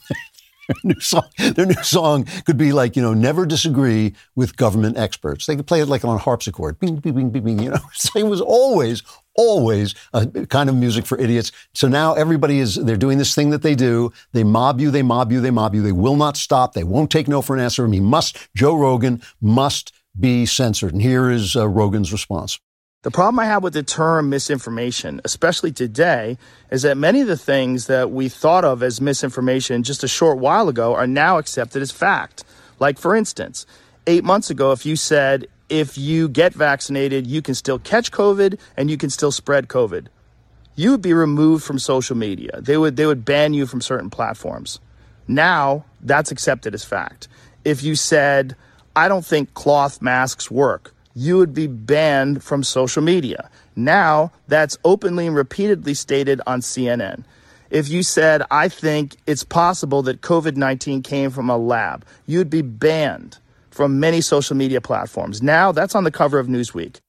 Their new song, their new song could be like, you know, never disagree with government experts. They could play it like on a harpsichord. Bing, bing, bing, bing, bing, you know. So it was always, always a kind of music for idiots. So now everybody is, they're doing this thing that they do. They mob you, they mob you, they mob you. They will not stop. They won't take no for an answer. He must, Joe Rogan must be censored. And here is uh, Rogan's response. The problem I have with the term misinformation, especially today, is that many of the things that we thought of as misinformation just a short while ago are now accepted as fact. Like, for instance, eight months ago, if you said, if you get vaccinated, you can still catch COVID and you can still spread COVID, you would be removed from social media. They would, they would ban you from certain platforms. Now, that's accepted as fact. If you said, I don't think cloth masks work, you would be banned from social media. Now, that's openly and repeatedly stated on CNN. If you said, I think it's possible that COVID 19 came from a lab, you'd be banned from many social media platforms. Now, that's on the cover of Newsweek.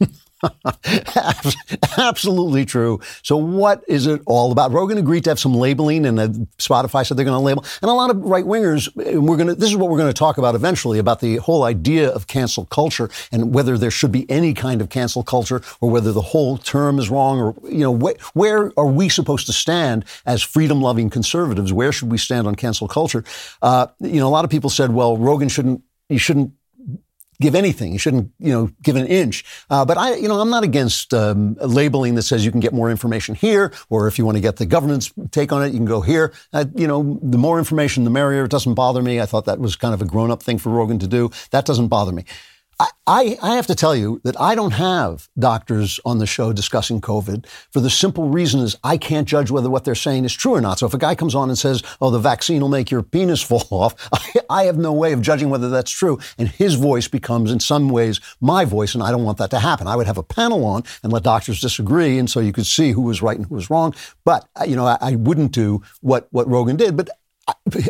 Absolutely true. So, what is it all about? Rogan agreed to have some labeling, and Spotify said they're going to label. And a lot of right wingers, we're going to. This is what we're going to talk about eventually about the whole idea of cancel culture and whether there should be any kind of cancel culture or whether the whole term is wrong or you know wh- where are we supposed to stand as freedom-loving conservatives? Where should we stand on cancel culture? Uh, you know, a lot of people said, well, Rogan shouldn't. You shouldn't give anything. You shouldn't, you know, give an inch. Uh, but I, you know, I'm not against um, labeling that says you can get more information here, or if you want to get the government's take on it, you can go here. Uh, you know, the more information, the merrier. It doesn't bother me. I thought that was kind of a grown-up thing for Rogan to do. That doesn't bother me. I, I, have to tell you that I don't have doctors on the show discussing COVID for the simple reason is I can't judge whether what they're saying is true or not. So if a guy comes on and says, oh, the vaccine will make your penis fall off, I, I have no way of judging whether that's true. And his voice becomes in some ways my voice, and I don't want that to happen. I would have a panel on and let doctors disagree, and so you could see who was right and who was wrong. But, uh, you know, I, I wouldn't do what, what Rogan did. But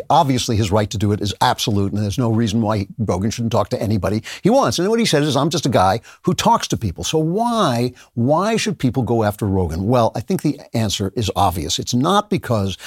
obviously his right to do it is absolute, and there's no reason why Rogan shouldn't talk to anybody he wants. And what he says is, I'm just a guy who talks to people. So why, why should people go after Rogan? Well, I think the answer is obvious. It's not because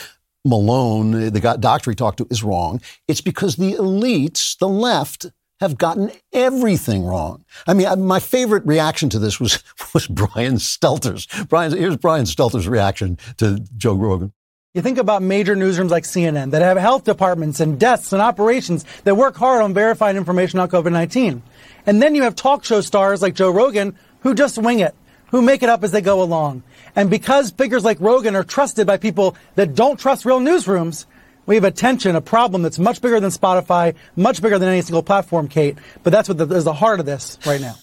Malone, the doctor he talked to, is wrong. It's because the elites, the left, have gotten everything wrong. I mean, my favorite reaction to this was was Brian Stelter's. Brian, here's Brian Stelter's reaction to Joe Rogan. You think about major newsrooms like CNN that have health departments and desks and operations that work hard on verifying information on COVID-19. And then you have talk show stars like Joe Rogan who just wing it, who make it up as they go along. And because figures like Rogan are trusted by people that don't trust real newsrooms, we have a tension, a problem that's much bigger than Spotify, much bigger than any single platform, Kate. But that's what the, is the heart of this right now.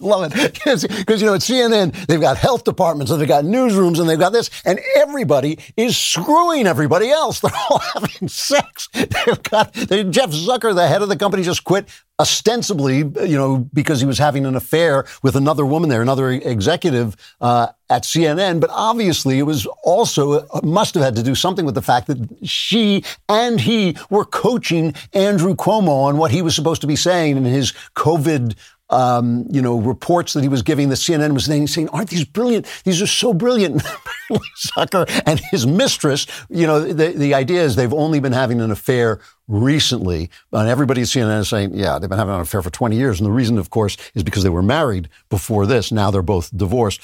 Love it. Because, you know, at CNN, they've got health departments and they've got newsrooms and they've got this, and everybody is screwing everybody else. They're all having sex. They've got they, Jeff Zucker, the head of the company, just quit ostensibly, you know, because he was having an affair with another woman there, another executive uh, at CNN. But obviously, it was also uh, must have had to do something with the fact that she and he were coaching Andrew Cuomo on what he was supposed to be saying in his COVID um, you know, reports that he was giving. The CNN was saying, saying, "Aren't these brilliant? These are so brilliant." Zucker and his mistress. You know, the the idea is they've only been having an affair recently, and everybody at CNN is saying, "Yeah, they've been having an affair for 20 years." And the reason, of course, is because they were married before this. Now they're both divorced.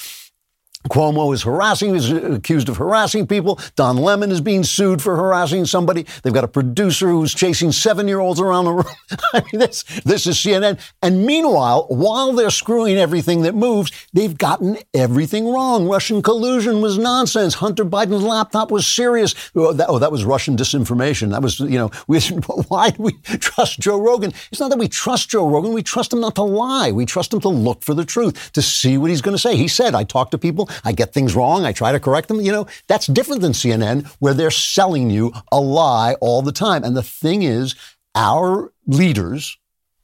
Cuomo is harassing, is accused of harassing people. Don Lemon is being sued for harassing somebody. They've got a producer who's chasing seven year olds around the room. I mean, this, this is CNN. And meanwhile, while they're screwing everything that moves, they've gotten everything wrong. Russian collusion was nonsense. Hunter Biden's laptop was serious. Oh, that, oh, that was Russian disinformation. That was, you know, we, why do we trust Joe Rogan? It's not that we trust Joe Rogan. We trust him not to lie. We trust him to look for the truth, to see what he's going to say. He said, I talk to people. I get things wrong. I try to correct them. You know, that's different than CNN where they're selling you a lie all the time. And the thing is, our leaders,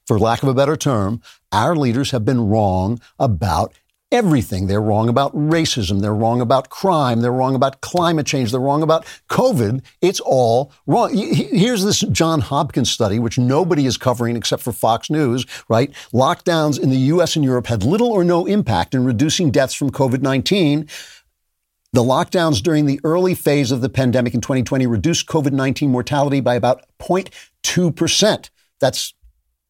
for lack of a better term, our leaders have been wrong about everything. They're wrong about racism. They're wrong about crime. They're wrong about climate change. They're wrong about COVID. It's all wrong. Here's this John Hopkins study, which nobody is covering except for Fox News, right? Lockdowns in the U.S. and Europe had little or no impact in reducing deaths from COVID-19. The lockdowns during the early phase of the pandemic in 2020 reduced COVID 19 mortality by about 0.2%. That's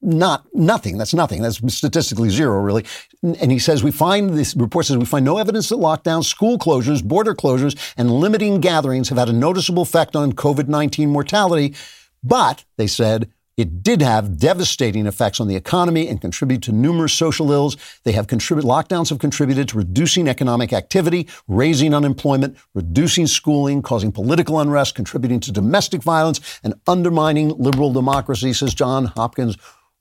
not nothing. That's nothing. That's statistically zero, really. And he says we find this report says we find no evidence that lockdowns, school closures, border closures, and limiting gatherings have had a noticeable effect on COVID 19 mortality. But they said it did have devastating effects on the economy and contribute to numerous social ills. They have contributed, lockdowns have contributed to reducing economic activity, raising unemployment, reducing schooling, causing political unrest, contributing to domestic violence, and undermining liberal democracy, says John Hopkins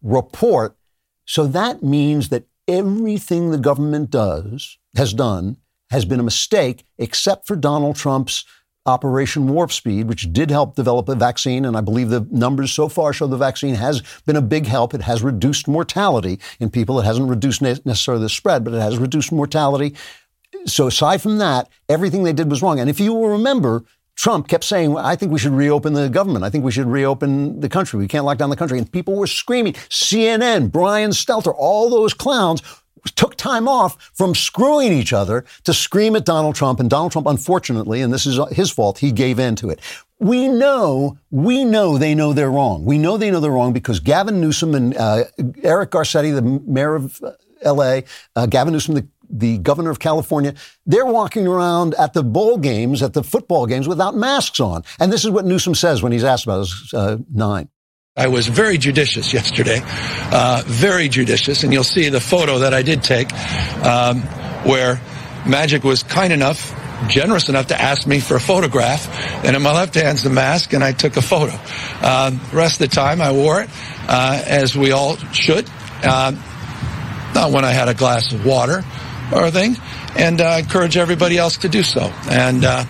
report. So that means that everything the government does, has done, has been a mistake, except for Donald Trump's Operation Warp Speed, which did help develop a vaccine. And I believe the numbers so far show the vaccine has been a big help. It has reduced mortality in people. It hasn't reduced necessarily the spread, but it has reduced mortality. So aside from that, everything they did was wrong. And if you will remember, Trump kept saying, I think we should reopen the government. I think we should reopen the country. We can't lock down the country. And people were screaming. CNN, Brian Stelter, all those clowns took time off from screwing each other to scream at Donald Trump. And Donald Trump, unfortunately, and this is his fault, he gave in to it. We know, we know they know they're wrong. We know they know they're wrong because Gavin Newsom and uh, Eric Garcetti, the mayor of uh, L.A., uh, Gavin Newsom, the the governor of California, they're walking around at the bowl games, at the football games without masks on. And this is what Newsom says when he's asked about his uh, nine. I was very judicious yesterday, uh, very judicious, and you'll see the photo that I did take, um, where Magic was kind enough, generous enough to ask me for a photograph, and in my left hand's the mask, and I took a photo. Um, the rest of the time, I wore it, uh, as we all should. Um, not when I had a glass of water or thing, and uh, encourage everybody else to do so. And, uh,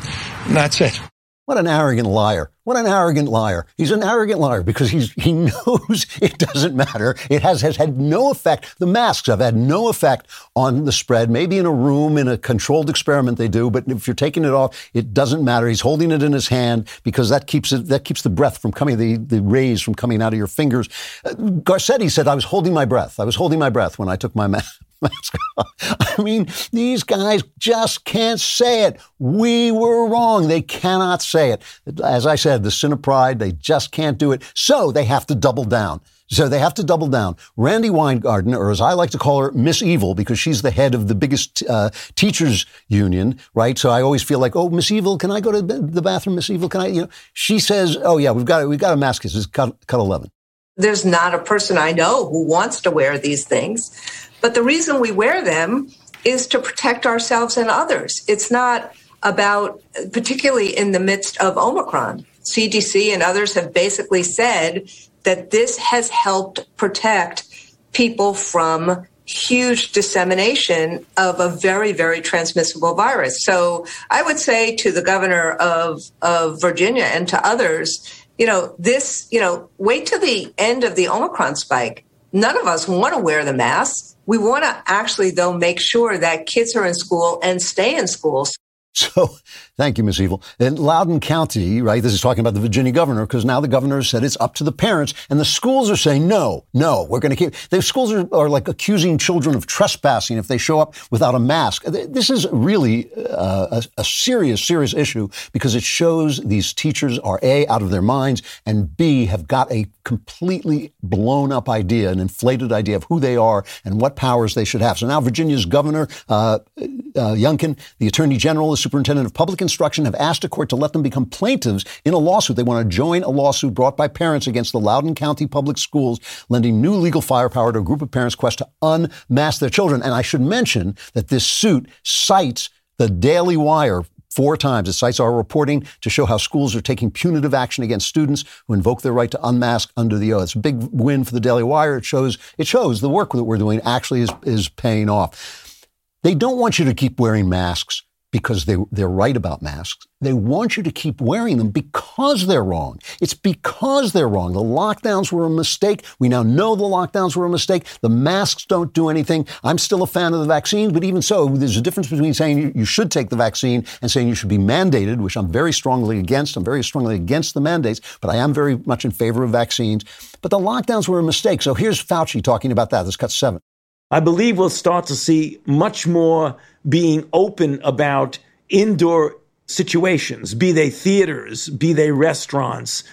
and that's it. What an arrogant liar. What an arrogant liar. He's an arrogant liar because he's, he knows it doesn't matter. It has, has had no effect. The masks have had no effect on the spread. Maybe in a room, in a controlled experiment they do, but if you're taking it off, it doesn't matter. He's holding it in his hand because that keeps it, that keeps the breath from coming, the, the rays from coming out of your fingers. Uh, Garcetti said, I was holding my breath. I was holding my breath when I took my mask. I mean, these guys just can't say it. We were wrong. They cannot say it. As I said, the sin of pride, they just can't do it. So they have to double down. So they have to double down. Randi Weingarten, or as I like to call her, Miss Evil, because she's the head of the biggest uh, teachers union, right? So I always feel like, oh, Miss Evil, can I go to the bathroom, Miss Evil? Can I? You know, she says, oh yeah, we've got we've got a mask. It's cut, cut eleven. There's not a person I know who wants to wear these things. But the reason we wear them is to protect ourselves and others. It's not about, particularly in the midst of Omicron. CDC and others have basically said that this has helped protect people from huge dissemination of a very, very transmissible virus. So I would say to the governor of, of Virginia and to others, you know, this, you know, wait till the end of the Omicron spike. None of us want to wear the mask. We want to actually, though, make sure that kids are in school and stay in schools. So, thank you, Ms. Evil. In Loudoun County, right, this is talking about the Virginia governor, because now the governor has said it's up to the parents, and the schools are saying, no, no, we're going to keep. The schools are, are, like accusing children of trespassing if they show up without a mask. This is really uh, a, a, serious, serious issue because it shows these teachers are A, out of their minds, and B, have got a completely blown up idea, an inflated idea of who they are and what powers they should have. So now Virginia's governor, uh, uh, Youngkin, the Attorney General, the Superintendent of Public Instruction have asked a court to let them become plaintiffs in a lawsuit. They want to join a lawsuit brought by parents against the Loudoun County Public Schools, lending new legal firepower to a group of parents' quest to unmask their children. And I should mention that this suit cites the Daily Wire four times. It cites our reporting to show how schools are taking punitive action against students who invoke their right to unmask under the oath. It's a big win for the Daily Wire. It shows it shows the work that we're doing actually is, is paying off. They don't want you to keep wearing masks because they, they're right about masks. They want you to keep wearing them because they're wrong. It's because they're wrong. The lockdowns were a mistake. We now know the lockdowns were a mistake. The masks don't do anything. I'm still a fan of the vaccines, but even so, there's a difference between saying you, should take the vaccine and saying you should be mandated, which I'm very strongly against. I'm very strongly against the mandates, but I am very much in favor of vaccines. But the lockdowns were a mistake. So here's Fauci talking about that. Let's cut seven. I believe we'll start to see much more being open about indoor situations, be they theaters, be they restaurants,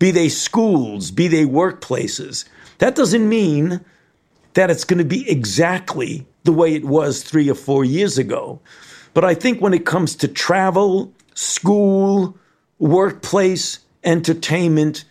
be they schools, be they workplaces. That doesn't mean that it's going to be exactly the way it was three or four years ago. But I think when it comes to travel, school, workplace, entertainment,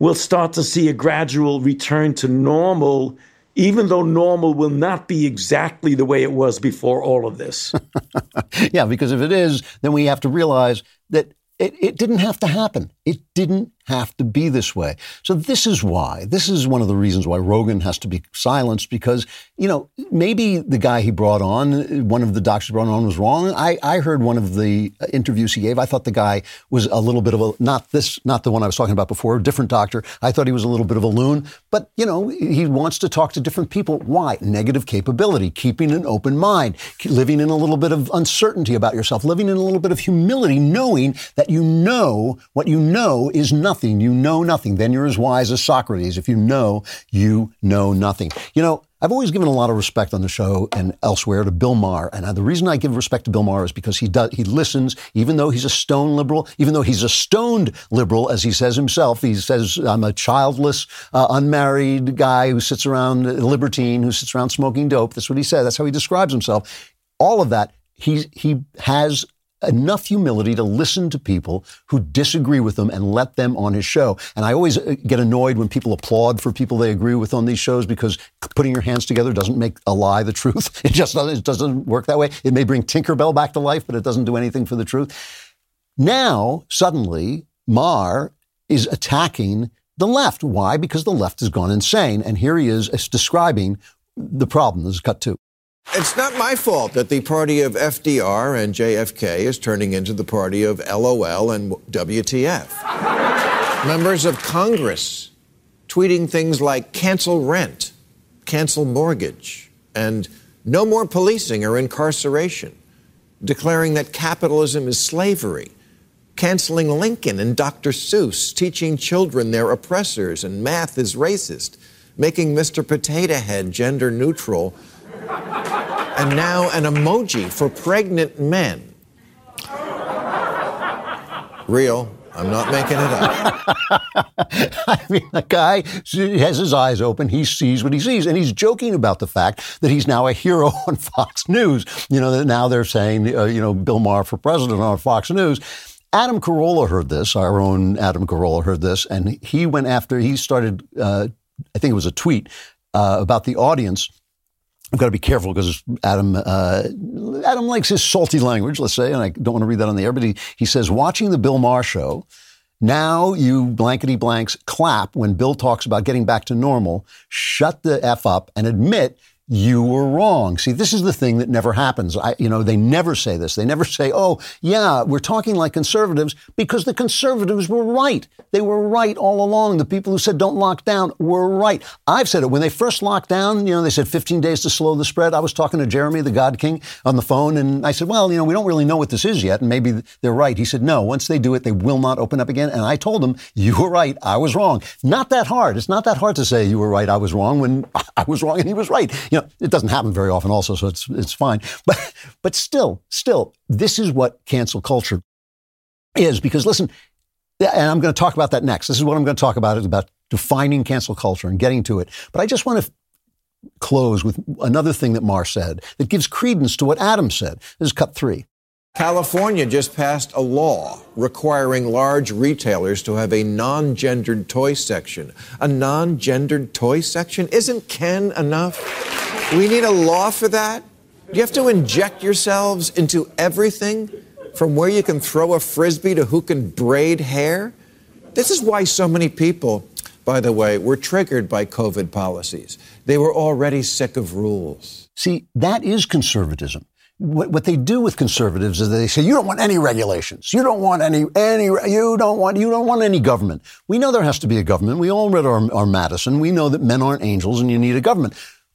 we'll start to see a gradual return to normal even though normal will not be exactly the way it was before all of this. yeah, because if it is, then we have to realize that it, it didn't have to happen. It didn't have to be this way. So this is why. This is one of the reasons why Rogan has to be silenced because, you know, maybe the guy he brought on, one of the doctors brought on was wrong. I, I heard one of the interviews he gave. I thought the guy was a little bit of a, not this, not the one I was talking about before, a different doctor. I thought he was a little bit of a loon, but, you know, he wants to talk to different people. Why? Negative capability, keeping an open mind, living in a little bit of uncertainty about yourself, living in a little bit of humility, knowing that you know what you know is nothing you know nothing. Then you're as wise as Socrates. If you know, you know nothing. You know, I've always given a lot of respect on the show and elsewhere to Bill Maher. And the reason I give respect to Bill Maher is because he does, he listens, even though he's a stone liberal, even though he's a stoned liberal, as he says himself. He says, I'm a childless, uh, unmarried guy who sits around, a libertine who sits around smoking dope. That's what he said. That's how he describes himself. All of that, he, he has enough humility to listen to people who disagree with him and let them on his show. And I always uh, get annoyed when people applaud for people they agree with on these shows because putting your hands together doesn't make a lie the truth. It just doesn't, it doesn't work that way. It may bring Tinkerbell back to life, but it doesn't do anything for the truth. Now, suddenly, Maher is attacking the left. Why? Because the left has gone insane. And here he is describing the problem. This is cut two. It's not my fault that the party of FDR and JFK is turning into the party of LOL and WTF. Members of Congress tweeting things like cancel rent, cancel mortgage, and no more policing or incarceration, declaring that capitalism is slavery, canceling Lincoln and Dr. Seuss, teaching children they're oppressors and math is racist, making Mr. Potato Head gender neutral and now an emoji for pregnant men. Real. I'm not making it up. I mean, the guy has his eyes open. He sees what he sees. And he's joking about the fact that he's now a hero on Fox News. You know, that now they're saying, uh, you know, Bill Maher for president on Fox News. Adam Carolla heard this. Our own Adam Carolla heard this. And he went after, he started, uh, I think it was a tweet uh, about the audience I've got to be careful because Adam uh, Adam likes his salty language, let's say, and I don't want to read that on the air. But he he says, watching the Bill Maher show, now you blankety blanks clap when Bill talks about getting back to normal. Shut the f up and admit you were wrong. See, this is the thing that never happens. I, you know, they never say this. They never say, oh, yeah, we're talking like conservatives because the conservatives were right. They were right all along. The people who said don't lock down were right. I've said it. When they first locked down, you know, they said 15 days to slow the spread. I was talking to Jeremy, the God King, on the phone, and I said, well, you know, we don't really know what this is yet, and maybe they're right. He said, no, once they do it, they will not open up again. And I told him, you were right. I was wrong. Not that hard. It's not that hard to say you were right. I was wrong when I was wrong and he was right. You know, know, it doesn't happen very often also, so it's, it's fine. But, but still, still, this is what cancel culture is because listen, and I'm going to talk about that next. This is what I'm going to talk about is about defining cancel culture and getting to it. But I just want to close with another thing that Maher said that gives credence to what Adam said. This is cut three. California just passed a law requiring large retailers to have a non gendered toy section. A non gendered toy section? Isn't Ken enough? We need a law for that? You have to inject yourselves into everything? From where you can throw a frisbee to who can braid hair? This is why so many people, by the way, were triggered by COVID policies. They were already sick of rules. See, that is conservatism. What, what they do with conservatives is they say you don't want any regulations. You don't want any any you don't want you don't want any government. We know there has to be a government. We all read our, our Madison. We know that men aren't angels and you need a government.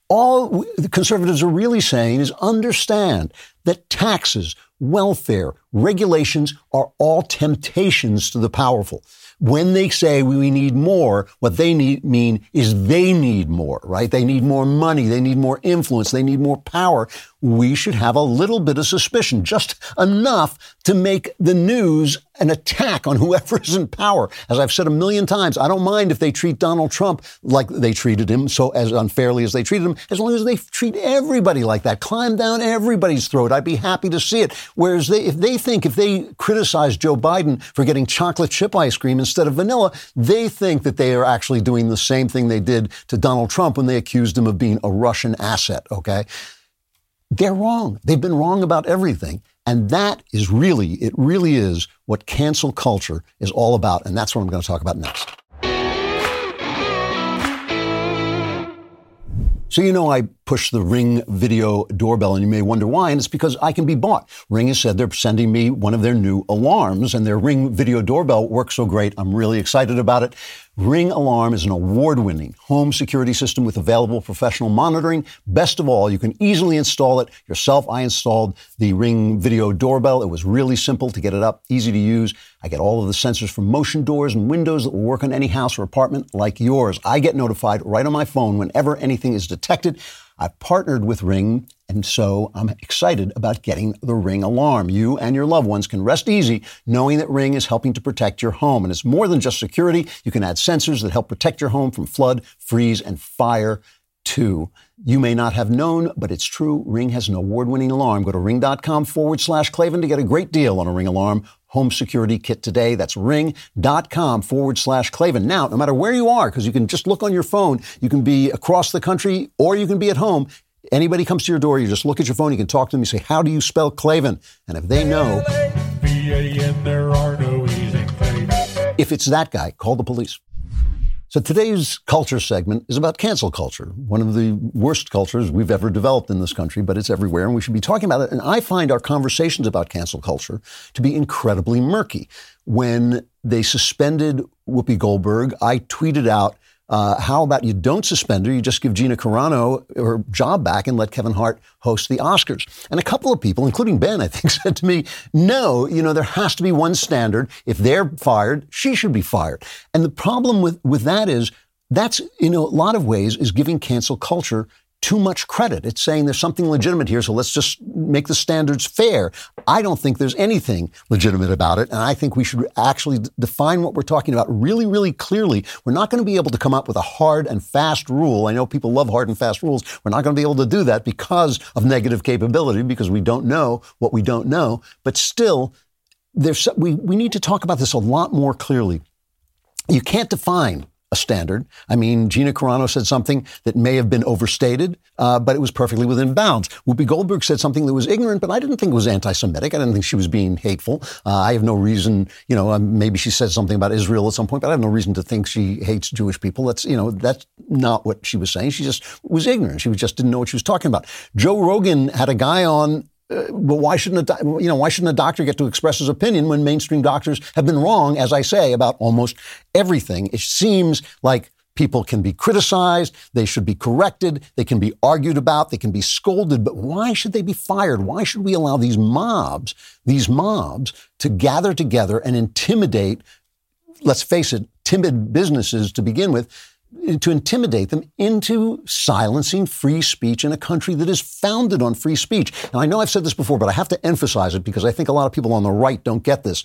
All the conservatives are really saying is understand that taxes, welfare, regulations are all temptations to the powerful when they say we need more, what they need, mean is they need more, right? They need more money. They need more influence. They need more power. We should have a little bit of suspicion, just enough to make the news an attack on whoever is in power. As I've said a million times, I don't mind if they treat Donald Trump like they treated him, so as unfairly as they treated him, as long as they treat everybody like that, climb down everybody's throat. I'd be happy to see it. Whereas they, if they think, if they criticize Joe Biden for getting chocolate chip ice cream instead of vanilla, they think that they are actually doing the same thing they did to Donald Trump when they accused him of being a Russian asset, okay? They're wrong. They've been wrong about everything. And that is really, it really is what cancel culture is all about. And that's what I'm going to talk about next. So, you know, I push the Ring video doorbell, and you may wonder why, and it's because I can be bought. Ring has said they're sending me one of their new alarms, and their Ring video doorbell works so great. I'm really excited about it. Ring Alarm is an award winning home security system with available professional monitoring. Best of all, you can easily install it yourself. I installed the Ring video doorbell. It was really simple to get it up, easy to use. I get all of the sensors from motion doors and windows that will work on any house or apartment like yours. I get notified right on my phone whenever anything is detected. I've partnered with Ring, and so I'm excited about getting the Ring alarm. You and your loved ones can rest easy knowing that Ring is helping to protect your home. And it's more than just security. You can add sensors that help protect your home from flood, freeze, and fire too. You may not have known, but it's true. Ring has an award winning alarm. Go to ring.com forward slash Klavan to get a great deal on a Ring alarm home security kit today. That's ring.com forward slash Klavan. Now, no matter where you are, because you can just look on your phone, you can be across the country or you can be at home. Anybody comes to your door, you just look at your phone, you can talk to them, you say, How do you spell Klavan? And if they know, if it's that guy, call the police. So today's culture segment is about cancel culture, one of the worst cultures we've ever developed in this country, but it's everywhere and we should be talking about it. And I find our conversations about cancel culture to be incredibly murky. When they suspended Whoopi Goldberg, I tweeted out uh, how about you don't suspend her? You just give Gina Carano her job back and let Kevin Hart host the Oscars. And a couple of people, including Ben, I think, said to me, no, you know, there has to be one standard. If they're fired, she should be fired. And the problem with, with that is that's, in a lot of ways, is giving cancel culture too much credit. It's saying there's something legitimate here, so let's just make the standards fair. I don't think there's anything legitimate about it, and I think we should actually d- define what we're talking about really, really clearly. We're not going to be able to come up with a hard and fast rule. I know people love hard and fast rules. We're not going to be able to do that because of negative capability, because we don't know what we don't know. But still, there's, we, we need to talk about this a lot more clearly. You can't define a standard. I mean, Gina Carano said something that may have been overstated, uh, but it was perfectly within bounds. Whoopi Goldberg said something that was ignorant, but I didn't think it was anti-Semitic. I didn't think she was being hateful. Uh, I have no reason, you know, um, maybe she said something about Israel at some point, but I have no reason to think she hates Jewish people. That's, you know, that's not what she was saying. She just was ignorant. She just didn't know what she was talking about. Joe Rogan had a guy on Uh, but why shouldn't a you know why shouldn't a doctor get to express his opinion when mainstream doctors have been wrong, as I say, about almost everything? It seems like people can be criticized, they should be corrected, they can be argued about, they can be scolded, but why should they be fired? Why should we allow these mobs, these mobs, to gather together and intimidate? Let's face it, timid businesses to begin with to intimidate them into silencing free speech in a country that is founded on free speech. And I know I've said this before, but I have to emphasize it because I think a lot of people on the right don't get this.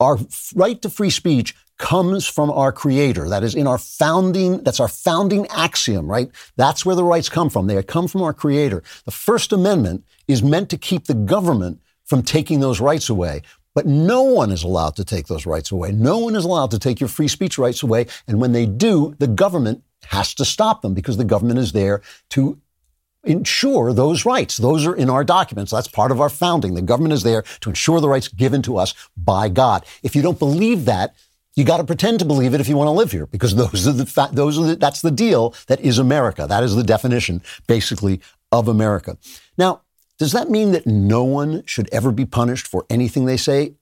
Our right to free speech comes from our creator. That is in our founding, that's our founding axiom, right? That's where the rights come from. They come from our creator. The First Amendment is meant to keep the government from taking those rights away. But no one is allowed to take those rights away. No one is allowed to take your free speech rights away. And when they do, the government has to stop them because the government is there to ensure those rights. Those are in our documents. That's part of our founding. The government is there to ensure the rights given to us by God. If you don't believe that, you got to pretend to believe it if you want to live here, because those are the fa- those are the, that's the deal that is America. That is the definition, basically, of America. Now, does that mean that no one should ever be punished for anything they say?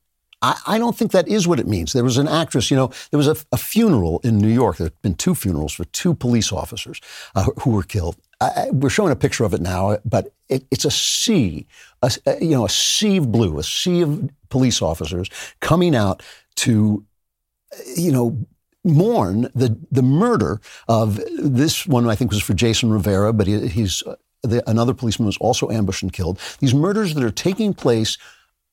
I, I don't think that is what it means. There was an actress, you know, there was a, a funeral in New York. There have been two funerals for two police officers uh, who were killed. I, we're showing a picture of it now, but it, it's a sea, a, you know, a sea of blue, a sea of police officers coming out to, you know, mourn the the murder of this one. I think was for Jason Rivera, but he, he's the, another policeman was also ambushed and killed. These murders that are taking place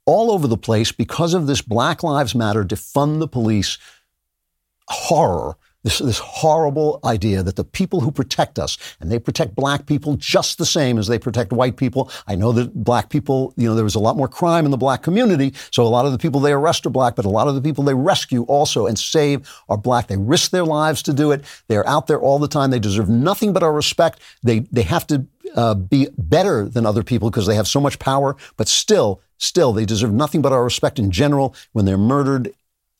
all over the place because of this Black Lives Matter defund the police horror this, this horrible idea that the people who protect us, and they protect black people just the same as they protect white people. I know that black people, you know, there was a lot more crime in the black community, so a lot of the people they arrest are black, but a lot of the people they rescue also and save are black. They risk their lives to do it. They're out there all the time. They deserve nothing but our respect. They, they have to uh, be better than other people because they have so much power, but still, still, they deserve nothing but our respect in general when they're murdered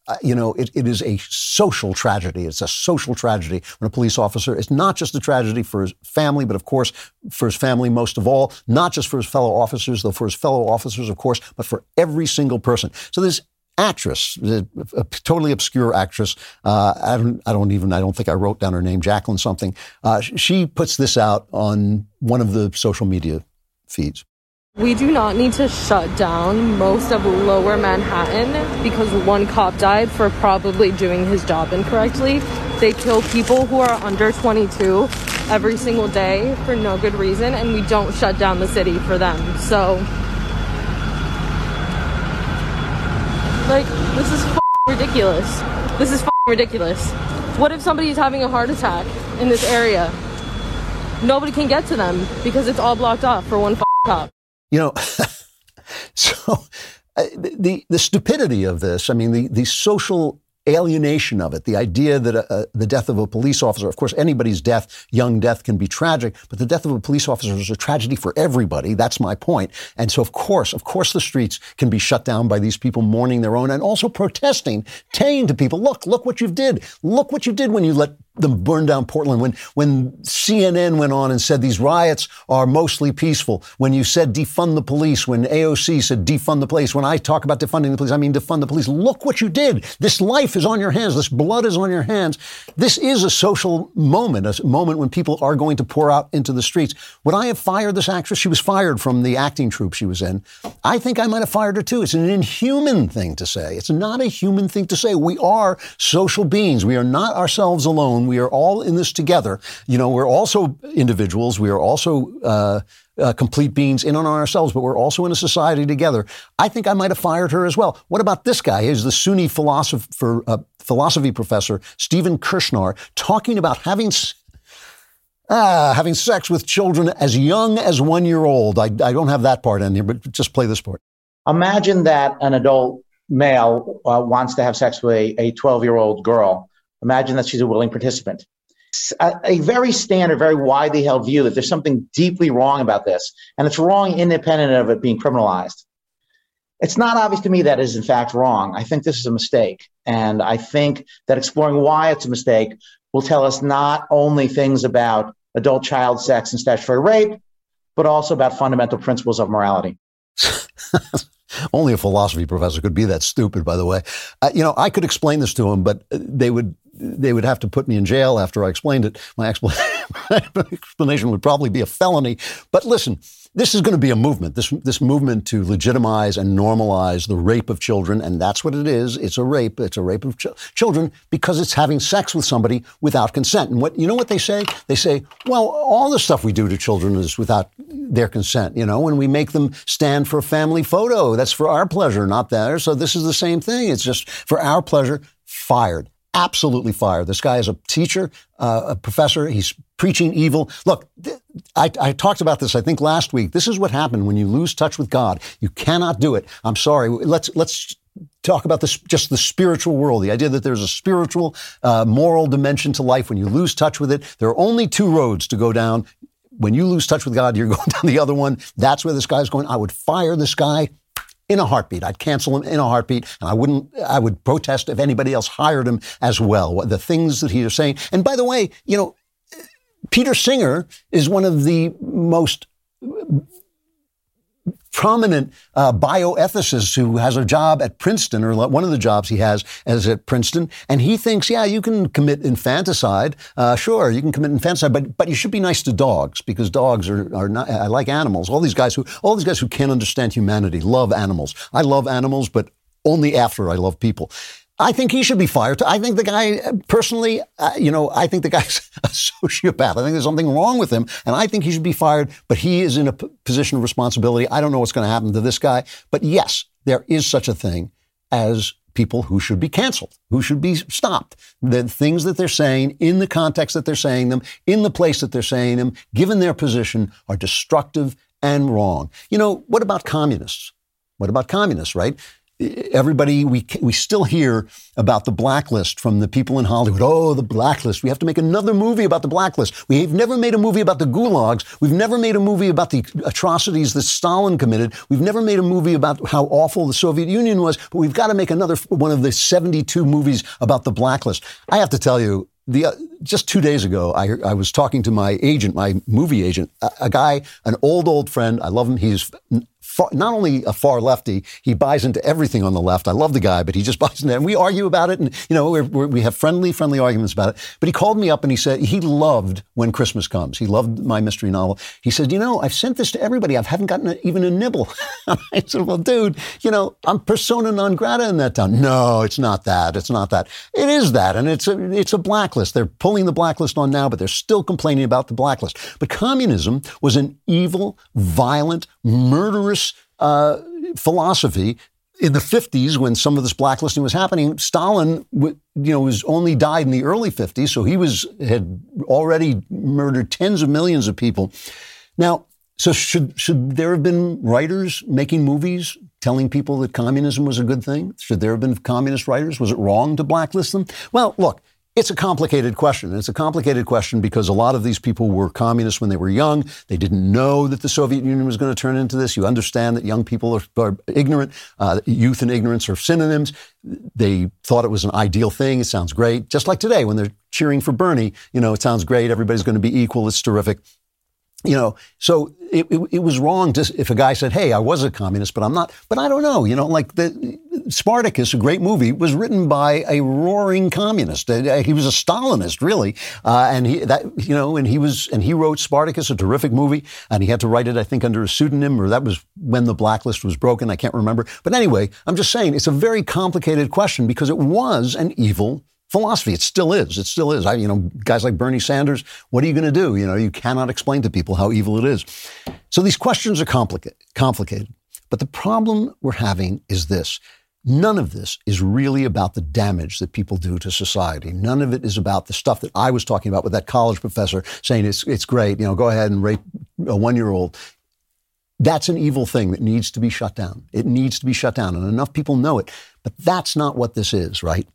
uh, you know, it, it is a social tragedy. It's a social tragedy when a police officer, it's not just a tragedy for his family, but of course for his family most of all, not just for his fellow officers, though for his fellow officers, of course, but for every single person. So this actress, a, totally obscure actress, uh, I, don't, I don't even, I don't think I wrote down her name, Jacqueline something. Uh, she puts this out on one of the social media feeds. We do not need to shut down most of lower Manhattan because one cop died for probably doing his job incorrectly. They kill people who are under 22 every single day for no good reason, and we don't shut down the city for them. So, like, this is ridiculous. This is ridiculous. What if somebody is having a heart attack in this area? Nobody can get to them because it's all blocked off for one cop. You know, so uh, the the stupidity of this. I mean, the the social alienation of it, the idea that uh, uh, the death of a police officer, of course, anybody's death, young death can be tragic, but the death of a police officer is a tragedy for everybody. That's my point. And so, of course, of course, the streets can be shut down by these people mourning their own and also protesting, saying to people, look, look what you did. Look what you did when you let them burn down Portland, when, when CNN went on and said these riots are mostly peaceful, when you said defund the police, when AOC said defund the police, when I talk about defunding the police, I mean defund the police. Look what you did. This life is on your hands. This blood is on your hands. This is a social moment, a moment when people are going to pour out into the streets. Would I have fired this actress? She was fired from the acting troupe she was in. I think I might have fired her too. It's an inhuman thing to say. It's not a human thing to say. We are social beings. We are not ourselves alone. We are all in this together. You know, we're also individuals. We are also uh, uh, complete beings in and on ourselves, but we're also in a society together. I think I might have fired her as well. What about this guy? He's the SUNY philosopher, uh, philosophy professor, Stephen Kershnar, talking about having. Ah, having sex with children as young as one year old. I, I don't have that part in here, but just play this part. Imagine that an adult male uh, wants to have sex with a 12 year old girl Imagine that she's a willing participant. A, a, very standard, very widely held view that there's something deeply wrong about this, and it's wrong independent of it being criminalized. It's not obvious to me that is in fact wrong. I think this is a mistake, and I think that exploring why it's a mistake will tell us not only things about adult child sex and statutory rape, but also about fundamental principles of morality. Only a philosophy professor could be that stupid, by the way. Uh, you know, I could explain this to him, but they would they would have to put me in jail after I explained it. My explanation would probably be a felony. But listen, this is going to be a movement. This this movement to legitimize and normalize the rape of children, and that's what it is. It's a rape. It's a rape of ch- children because it's having sex with somebody without consent. And what you know what they say? They say, well, all the stuff we do to children is without their consent. You know, when we make them stand for a family photo, that's for our pleasure, not theirs. So this is the same thing. It's just for our pleasure. Fired absolutely fired. This guy is a teacher, uh, a professor. He's preaching evil. Look, th- I, I, talked about this, I think, last week. This is what happened when you lose touch with God. You cannot do it. I'm sorry. Let's let's talk about this, just the spiritual world, the idea that there's a spiritual, uh, moral dimension to life. When you lose touch with it, there are only two roads to go down. When you lose touch with God, you're going down the other one. That's where this guy's going. I would fire this guy in a heartbeat. I'd cancel him in a heartbeat, and I wouldn't. I would protest if anybody else hired him as well. The things that he is saying. And by the way, you know, Peter Singer is one of the most prominent uh, bioethicist who has a job at Princeton, or one of the jobs he has as at Princeton, and he thinks, yeah, you can commit infanticide. Uh, sure, you can commit infanticide, but but you should be nice to dogs because dogs are are not. I like animals. All these guys who all these guys who can't understand humanity love animals. I love animals, but only after I love people. I think he should be fired. I think the guy, personally, uh, you know, I think the guy's a sociopath. I think there's something wrong with him, and I think he should be fired. But he is in a p- position of responsibility. I don't know what's going to happen to this guy, but yes, there is such a thing as people who should be canceled, who should be stopped. The things that they're saying, in the context that they're saying them, in the place that they're saying them, given their position, are destructive and wrong. You know, what about communists? What about communists, right? Everybody we we still hear about the blacklist from the people in Hollywood. Oh, the blacklist. We have to make another movie about the blacklist. We've never made a movie about the gulags. We've never made a movie about the atrocities that Stalin committed. We've never made a movie about how awful the Soviet Union was, but we've got to make another one of the 72 movies about the blacklist. I have to tell you, the, uh, just two days ago, I, I was talking to my agent, my movie agent, a, a, guy, an old, old friend. I love him. He's far, not only a far lefty, he buys into everything on the left. I love the guy, but he just buys into it. And we argue about it, and you know we're, we're, we have friendly, friendly arguments about it. But he called me up and he said he loved when Christmas comes. He loved my mystery novel. He said, you know, I've sent this to everybody. I haven't gotten a, even a nibble. I said, well, dude, you know, I'm persona non grata in that town. No, it's not that. It's not that. It is that, and it's a it's a blacklist. They're pulling the blacklist on now, but they're still complaining about the blacklist. But communism was an evil, violent, murderous uh, philosophy in the 50s when some of this blacklisting was happening. Stalin you know was only died in the early 50s so he was had already murdered tens of millions of people. Now so should should there have been writers making movies telling people that communism was a good thing? Should there have been communist writers? Was it wrong to blacklist them? Well look it's a complicated question. It's a complicated question because a lot of these people were communists when they were young. They didn't know that the Soviet Union was going to turn into this. You understand that young people are, are ignorant. Uh, youth and ignorance are synonyms. They thought it was an ideal thing. It sounds great. Just like today when they're cheering for Bernie, you know, it sounds great. Everybody's going to be equal. It's terrific. You know, so it, it, it, was wrong to, if a guy said, "Hey, I was a communist, but I'm not." But I don't know. You know, like the Spartacus, a great movie, was written by a roaring communist. Uh, he was a Stalinist, really, uh, and he that you know, and he was and he wrote Spartacus, a terrific movie, and he had to write it, I think, under a pseudonym, or that was when the blacklist was broken. I can't remember. But anyway, I'm just saying it's a very complicated question because it was an evil philosophy. It still is. It still is. I, you know, guys like Bernie Sanders, what are you going to do? You know, you cannot explain to people how evil it is. So these questions are complicated, complicated. But the problem we're having is this. None of this is really about the damage that people do to society. None of it is about the stuff that I was talking about with that college professor saying it's, it's great, you know, go ahead and rape a one year old. That's an evil thing that needs to be shut down. It needs to be shut down, and enough people know it. But that's not what this is, right?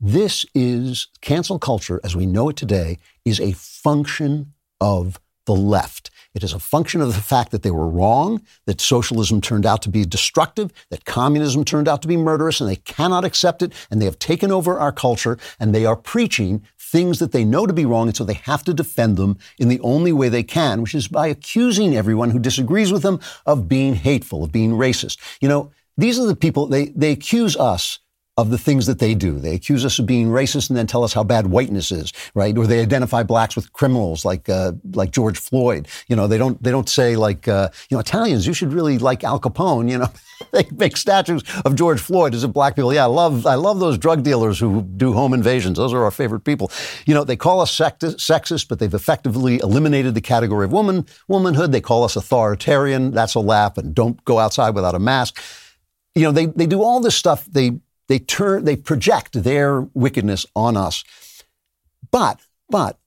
This is cancel culture as we know it today is a function of the left. It is a function of the fact that they were wrong, that socialism turned out to be destructive, that communism turned out to be murderous, and they cannot accept it, and they have taken over our culture, and they are preaching things that they know to be wrong, and so they have to defend them in the only way they can, which is by accusing everyone who disagrees with them of being hateful, of being racist. You know, these are the people, they, they accuse us of the things that they do. They accuse us of being racist and then tell us how bad whiteness is, right? Or they identify blacks with criminals like uh, like George Floyd. You know, they don't they don't say like uh, you know Italians. You should really like Al Capone. You know, they make statues of George Floyd as if black people. Yeah, I love I love those drug dealers who do home invasions. Those are our favorite people. You know, they call us sexist, but they've effectively eliminated the category of woman womanhood. They call us authoritarian. That's a laugh. And don't go outside without a mask. You know, they they do all this stuff. They they turn, they project their wickedness on us. But, but,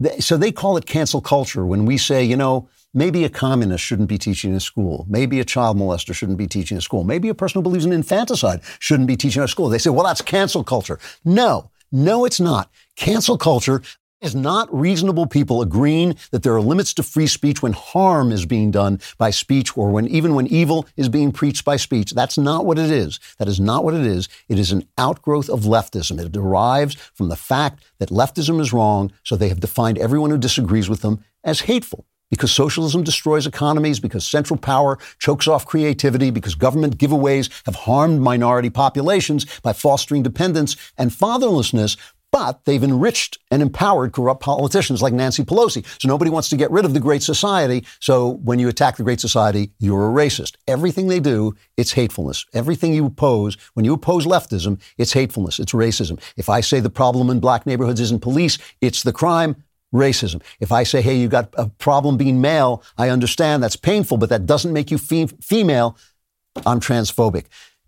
they, so they call it cancel culture when we say, you know, maybe a communist shouldn't be teaching in school. Maybe a child molester shouldn't be teaching in school. Maybe a person who believes in infanticide shouldn't be teaching in school. They say, well, that's cancel culture. No, no, it's not. Cancel culture is not reasonable people agreeing that there are limits to free speech when harm is being done by speech or when even when evil is being preached by speech. That's not what it is. That is not what it is. It is an outgrowth of leftism. It derives from the fact that leftism is wrong, so they have defined everyone who disagrees with them as hateful. Because socialism destroys economies, because central power chokes off creativity, because government giveaways have harmed minority populations by fostering dependence and fatherlessness, but they've enriched and empowered corrupt politicians like Nancy Pelosi. So nobody wants to get rid of the Great Society. So when you attack the Great Society, you're a racist. Everything they do, it's hatefulness. Everything you oppose, when you oppose leftism, it's hatefulness, it's racism. If I say the problem in black neighborhoods isn't police, it's the crime, racism. If I say, hey, you got a problem being male, I understand that's painful, but that doesn't make you fe- female, I'm transphobic.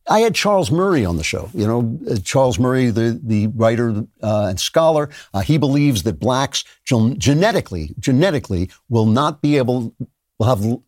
I had Charles Murray on the show. You know, uh, Charles Murray, the, the writer uh, and scholar, uh, he believes that blacks gen- genetically, genetically will not be able, will have l-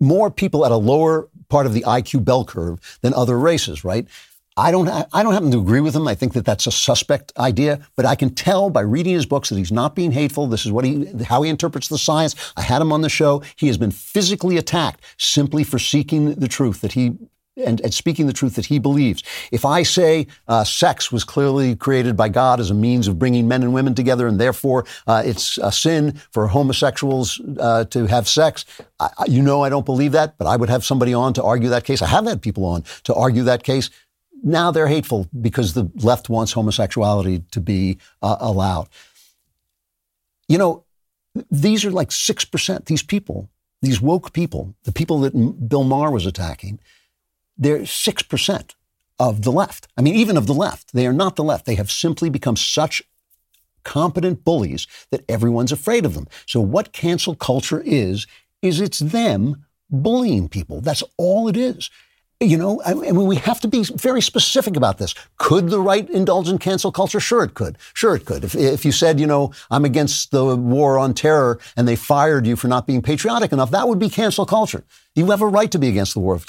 more people at a lower part of the IQ bell curve than other races, right? I don't, I don't happen to agree with him. I think that that's a suspect idea, but I can tell by reading his books that he's not being hateful. This is what he, how he interprets the science. I had him on the show. He has been physically attacked simply for seeking the truth that he and, and, speaking the truth that he believes. If I say uh, sex was clearly created by God as a means of bringing men and women together, and therefore uh, it's a sin for homosexuals uh, to have sex, I, you know I don't believe that, but I would have somebody on to argue that case. I have had people on to argue that case. Now they're hateful because the left wants homosexuality to be uh, allowed. You know, these are like 6%, these people, these woke people, the people that Bill Maher was attacking they're 6% of the left. I mean, even of the left. They are not the left. They have simply become such competent bullies that everyone's afraid of them. So what cancel culture is, is it's them bullying people. That's all it is. You know, I mean, we have to be very specific about this. Could the right indulge in cancel culture? Sure, it could. Sure, it could. If, if you said, you know, I'm against the war on terror and they fired you for not being patriotic enough, that would be cancel culture. You have a right to be against the war of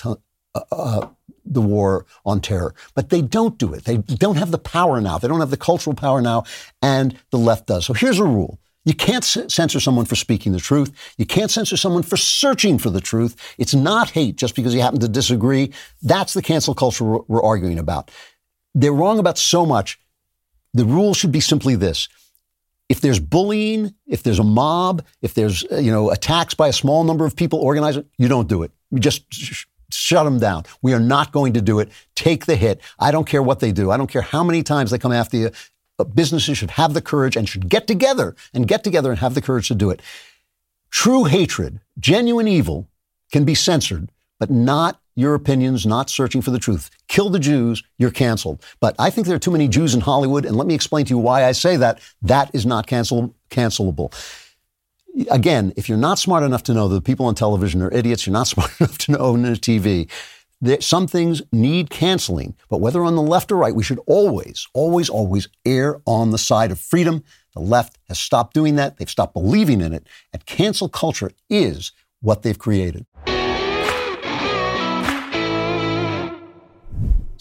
uh, the war on terror. But they don't do it. They don't have the power now. They don't have the cultural power now, and the left does. So here's a rule. You can't censor someone for speaking the truth. You can't censor someone for searching for the truth. It's not hate just because you happen to disagree. That's the cancel culture we're arguing about. They're wrong about so much. The rule should be simply this. If there's bullying, if there's a mob, if there's, you know, attacks by a small number of people organizing, you don't do it. You just shut them down. We are not going to do it. Take the hit. I don't care what they do. I don't care how many times they come after you. Uh, businesses should have the courage and should get together and get together and have the courage to do it. True hatred, genuine evil can be censored, but not your opinions, not searching for the truth. Kill the Jews, you're canceled. But I think there are too many Jews in Hollywood, and let me explain to you why I say that. That is not cancel, cancelable again, if you're not smart enough to know that the people on television are idiots, you're not smart enough to know on a TV. That some things need canceling, but whether on the left or right, we should always, always, always err on the side of freedom. The left has stopped doing that. They've stopped believing in it. And cancel culture is what they've created.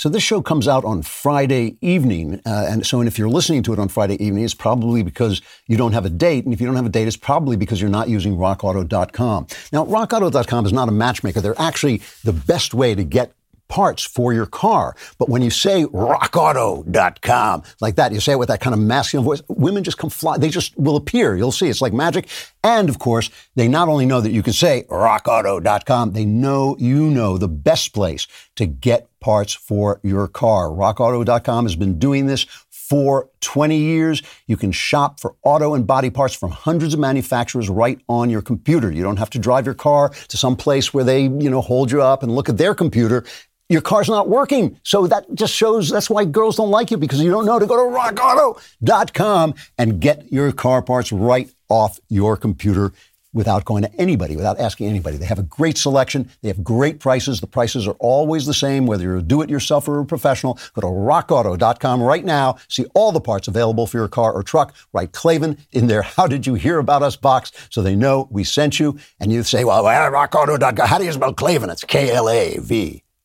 So this show comes out on Friday evening, uh, and so and if you're listening to it on Friday evening, it's probably because you don't have a date, and if you don't have a date, it's probably because you're not using RockAuto.com. Now, RockAuto.com is not a matchmaker; they're actually the best way to get parts for your car. But when you say rockauto.com like that, you say it with that kind of masculine voice, women just come fly. They just will appear. You'll see. It's like magic. And of course, they not only know that you can say rockauto.com, they know you know the best place to get parts for your car. Rockauto.com has been doing this for 20 years. You can shop for auto and body parts from hundreds of manufacturers right on your computer. You don't have to drive your car to some place where they, you know, hold you up and look at their computer your car's not working. So that just shows that's why girls don't like you because you don't know to go to rockauto.com and get your car parts right off your computer without going to anybody, without asking anybody. They have a great selection. They have great prices. The prices are always the same, whether you're a do-it-yourself or a professional. Go to rockauto.com right now. See all the parts available for your car or truck. Write Klavan in their How Did You Hear About Us box so they know we sent you. And you say, well, rockauto.com. How do you spell Klavan? It's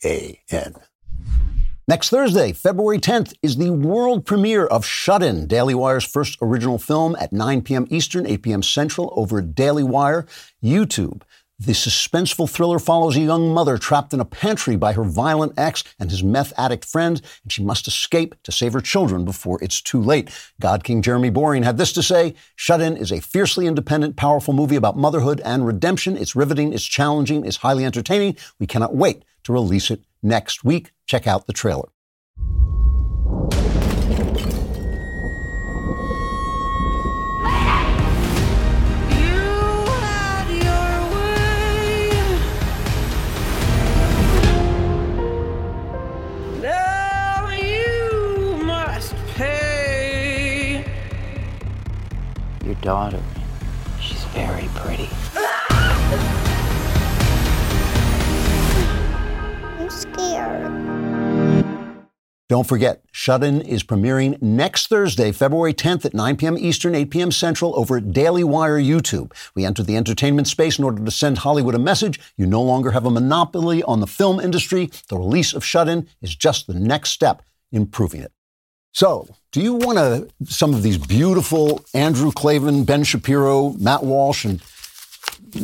K-L-A-V-A-N. Next Thursday, February 10th, is the world premiere of Shut In, Daily Wire's first original film at 9 p.m. Eastern, 8 p.m. Central over Daily Wire, YouTube. The suspenseful thriller follows a young mother trapped in a pantry by her violent ex and his meth addict friend, and she must escape to save her children before it's too late. God King Jeremy Boring had this to say Shut In is a fiercely independent, powerful movie about motherhood and redemption. It's riveting, it's challenging, it's highly entertaining. We cannot wait to release it next week. Check out the trailer. Now you must pay. Your daughter, she's very pretty. Don't forget, Shut In is premiering next Thursday, February 10th at 9 p.m. Eastern, 8 p.m. Central over at Daily Wire YouTube. We entered the entertainment space in order to send Hollywood a message. You no longer have a monopoly on the film industry. The release of Shut In is just the next step in proving it. So, do you want to, some of these beautiful Andrew Klavan, Ben Shapiro, Matt Walsh, and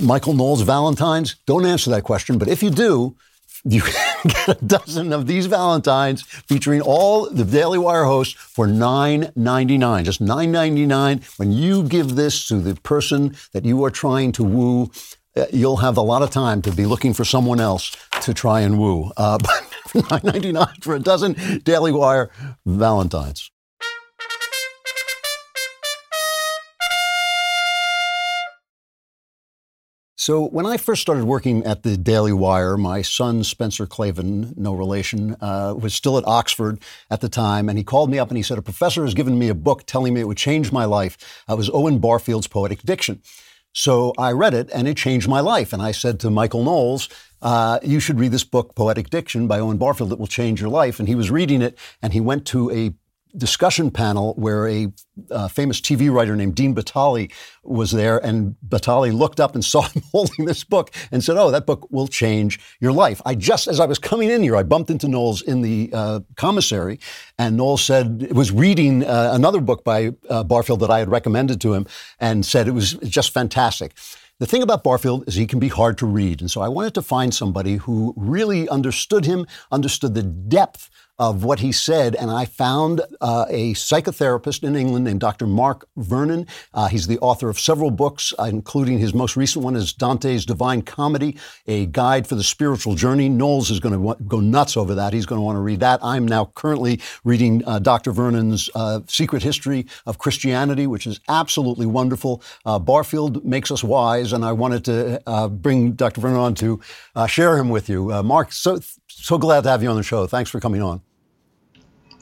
Michael Knowles Valentines? Don't answer that question, but if you do, you get a dozen of these Valentines featuring all the Daily Wire hosts for $9.99. Just $9.99. When you give this to the person that you are trying to woo, uh, you'll have a lot of time to be looking for someone else to try and woo. Uh, but $9.99 for a dozen Daily Wire Valentines. So, when I first started working at the Daily Wire, my son, Spencer Klavan, no relation, uh, was still at Oxford at the time. And he called me up and he said, A professor has given me a book telling me it would change my life. It was Owen Barfield's Poetic Diction. So I read it and it changed my life. And I said to Michael Knowles, uh, You should read this book, Poetic Diction by Owen Barfield. It will change your life. And he was reading it and he went to a discussion panel where a uh, famous TV writer named Dean Batali was there, and Batali looked up and saw him holding this book and said, "Oh, that book will change your life." I just, as I was coming in here, I bumped into Knowles in the uh, commissary, and Knowles said was reading uh, another book by uh, Barfield that I had recommended to him, and said it was just fantastic. The thing about Barfield is he can be hard to read. And so I wanted to find somebody who really understood him, understood the depth of what he said. And I found uh, a psychotherapist in England named Dr. Mark Vernon. Uh, he's the author of several books, uh, including his most recent one is Dante's Divine Comedy, a guide for the spiritual journey. Knowles is going to go nuts over that. He's going to want to read that. I'm now currently reading uh, Dr. Vernon's uh, Secret History of Christianity, which is absolutely wonderful. Uh, Barfield makes us wise, and I wanted to bring Dr. Vernon on to share him with you. Mark, so so glad to have you on the show. Thanks for coming on.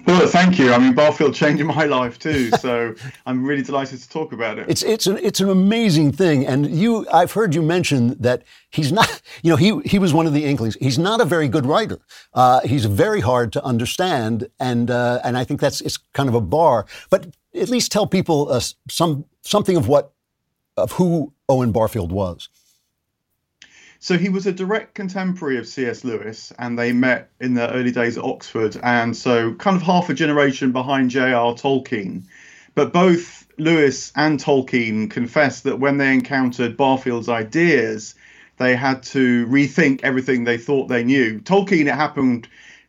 Well, thank you. I mean, Barfield changed my life too, so I'm really delighted to talk about it. It's it's an it's an amazing thing, and you I've heard you mention that he's not. You know, he he was one of the Inklings. He's not a very good writer. Uh, he's very hard to understand, and uh, and I think that's it's kind of a bar. But at least tell people uh, some something of what of who Owen Barfield was. So he was a direct contemporary of C.S. Lewis, and they met in the early days at Oxford, and so kind of half a generation behind J.R. Tolkien. But both Lewis and Tolkien confessed that when they encountered Barfield's ideas, they had to rethink everything they thought they knew. Tolkien, it happened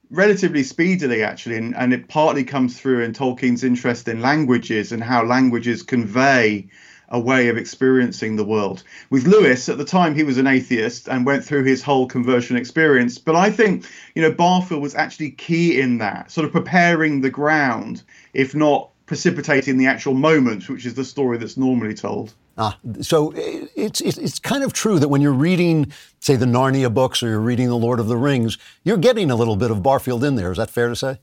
relatively speedily, actually, and, and it partly comes through in Tolkien's interest in languages and how languages convey a way of experiencing the world. With Lewis, at the time, he was an atheist and went through his whole conversion experience. But I think, you know, Barfield was actually key in that, sort of preparing the ground, if not precipitating the actual moment, which is the story that's normally told. Ah, so it's, it's it's kind of true that when you're reading, say, the Narnia books or you're reading The Lord of the Rings, you're getting a little bit of Barfield in there. Is that fair to say?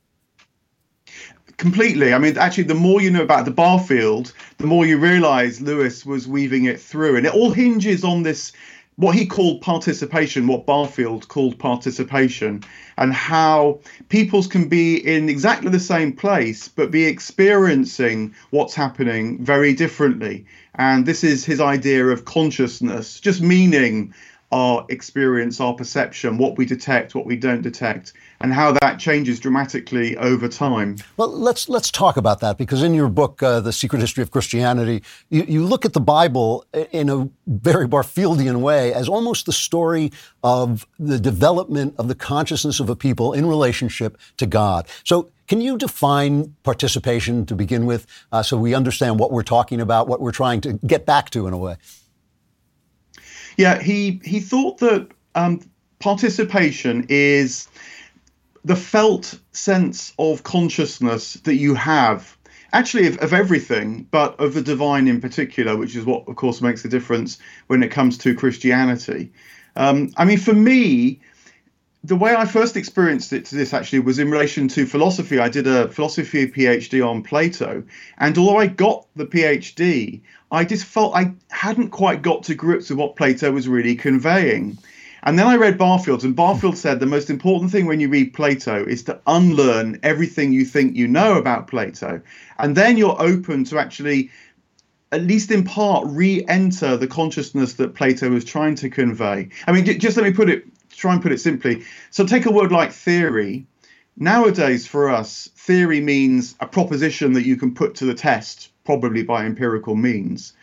Completely. I mean, actually, the more you know about the Barfield, the more you realise Lewis was weaving it through, and it all hinges on this what he called participation, what Barfield called participation, and how peoples can be in exactly the same place but be experiencing what's happening very differently. And this is his idea of consciousness, just meaning our experience, our perception, what we detect, what we don't detect, and how that changes dramatically over time. Well, let's let's talk about that because in your book, uh, "The Secret History of Christianity," you, you look at the Bible in a very Barfieldian way as almost the story of the development of the consciousness of a people in relationship to God. So. Can you define participation to begin with uh, so we understand what we're talking about, what we're trying to get back to in a way? Yeah, he he thought that um, participation is the felt sense of consciousness that you have actually of, of, everything but of the divine in particular which is what of course makes the difference when it comes to christianity. Um, i mean for me the way i first experienced it to this actually was in relation to philosophy. I did a philosophy phd on plato and although i got the phd i just felt i hadn't quite got to grips with what plato was really conveying and then I read Barfield, and Barfield said the most important thing when you read Plato is to unlearn everything you think you know about Plato. And then you're open to actually, at least in part, re enter the consciousness that Plato was trying to convey. I mean, just let me put it, try and put it simply. So take a word like theory. Nowadays, for us, theory means a proposition that you can put to the test, probably by empirical means.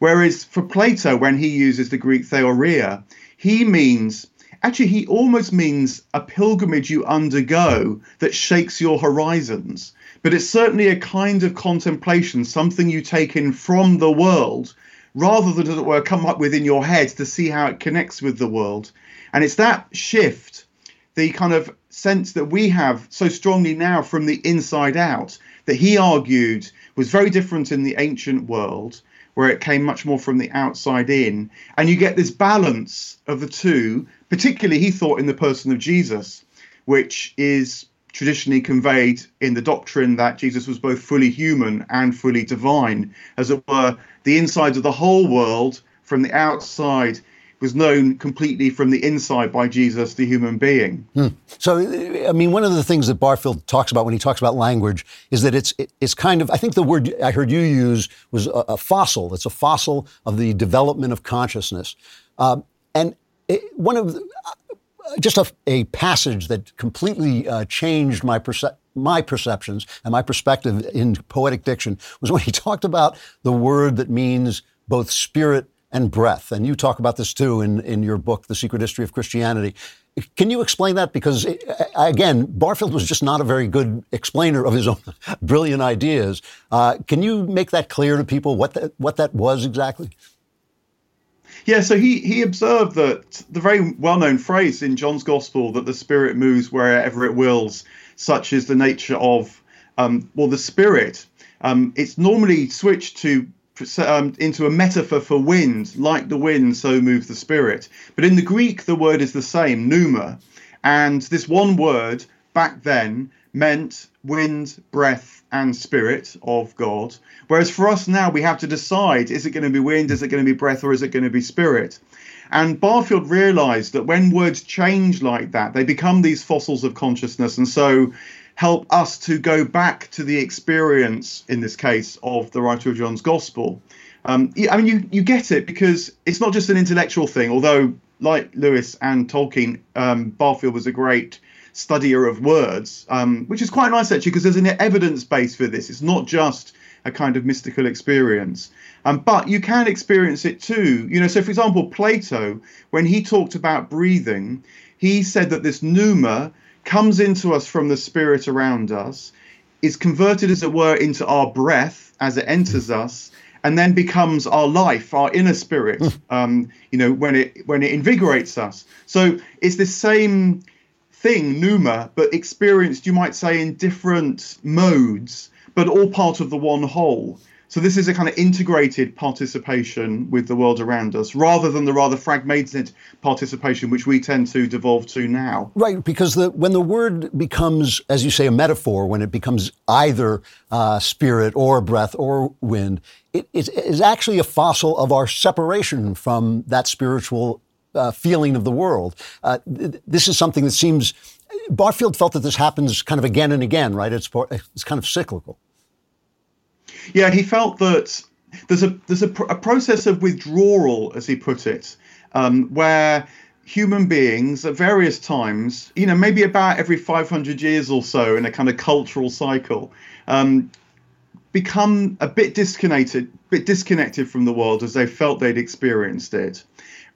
Whereas for Plato, when he uses the Greek theoria, he means, actually, he almost means a pilgrimage you undergo that shakes your horizons. But it's certainly a kind of contemplation, something you take in from the world, rather than, as it were, come up with in your head to see how it connects with the world. And it's that shift, the kind of sense that we have so strongly now from the inside out, that he argued was very different in the ancient world where it came much more from the outside in. And you get this balance of the two, particularly, he thought, in the person of Jesus, which is traditionally conveyed in the doctrine that Jesus was both fully human and fully divine, as it were, the inside of the whole world from the outside was known completely from the inside by Jesus, the human being. Hmm. So, I mean, one of the things that Barfield talks about when he talks about language is that it's it's kind of I think the word I heard you use was a, a fossil. It's a fossil of the development of consciousness, um, and it, one of the, uh, just a, a, passage that completely uh, changed my perce- my perceptions and my perspective in poetic diction was when he talked about the word that means both spirit and breath. And you talk about this too in, in your book, The Secret History of Christianity. Can you explain that? Because, eh, eh, again, Barfield was just not a very good explainer of his own brilliant ideas. Uh, can you make that clear to people what that, what that was exactly? Yeah, so he, he observed that the very well known phrase in John's Gospel that the Spirit moves wherever it wills, such is the nature of, um, well, the Spirit. Um, it's normally switched to um, into a metaphor for wind, like the wind, so moves the spirit. But in the Greek, the word is the same, pneuma. And this one word back then meant wind, breath, and spirit of God. Whereas for us now, we have to decide is it going to be wind, is it going to be breath, or is it going to be spirit? And Barfield realized that when words change like that, they become these fossils of consciousness. And so help us to go back to the experience, in this case, of the writer of John's Gospel. Um, I mean, you, you get it because it's not just an intellectual thing, although, like Lewis and Tolkien, um, Barfield was a great studier of words, um, which is quite nice actually, because there's an evidence base for this. It's not just a kind of mystical experience. Um, but you can experience it too. You know, so for example, Plato, when he talked about breathing, he said that this pneuma comes into us from the spirit around us, is converted, as it were, into our breath as it enters us, and then becomes our life, our inner spirit. Um, you know, when it when it invigorates us. So it's the same thing, pneuma, but experienced, you might say, in different modes, but all part of the one whole. So this is a kind of integrated participation with the world around us, rather than the rather fragmented participation which we tend to devolve to now. Right, because the, when the word becomes, as you say, a metaphor, when it becomes either uh, spirit or breath or wind, it is actually a fossil of our separation from that spiritual uh, feeling of the world. Uh, th- this is something that seems. Barfield felt that this happens kind of again and again, right? It's it's kind of cyclical. Yeah, he felt that there's a there's a, pr- a process of withdrawal, as he put it, um, where human beings at various times, you know, maybe about every 500 years or so in a kind of cultural cycle, um, become a bit disconnected, bit disconnected from the world as they felt they'd experienced it.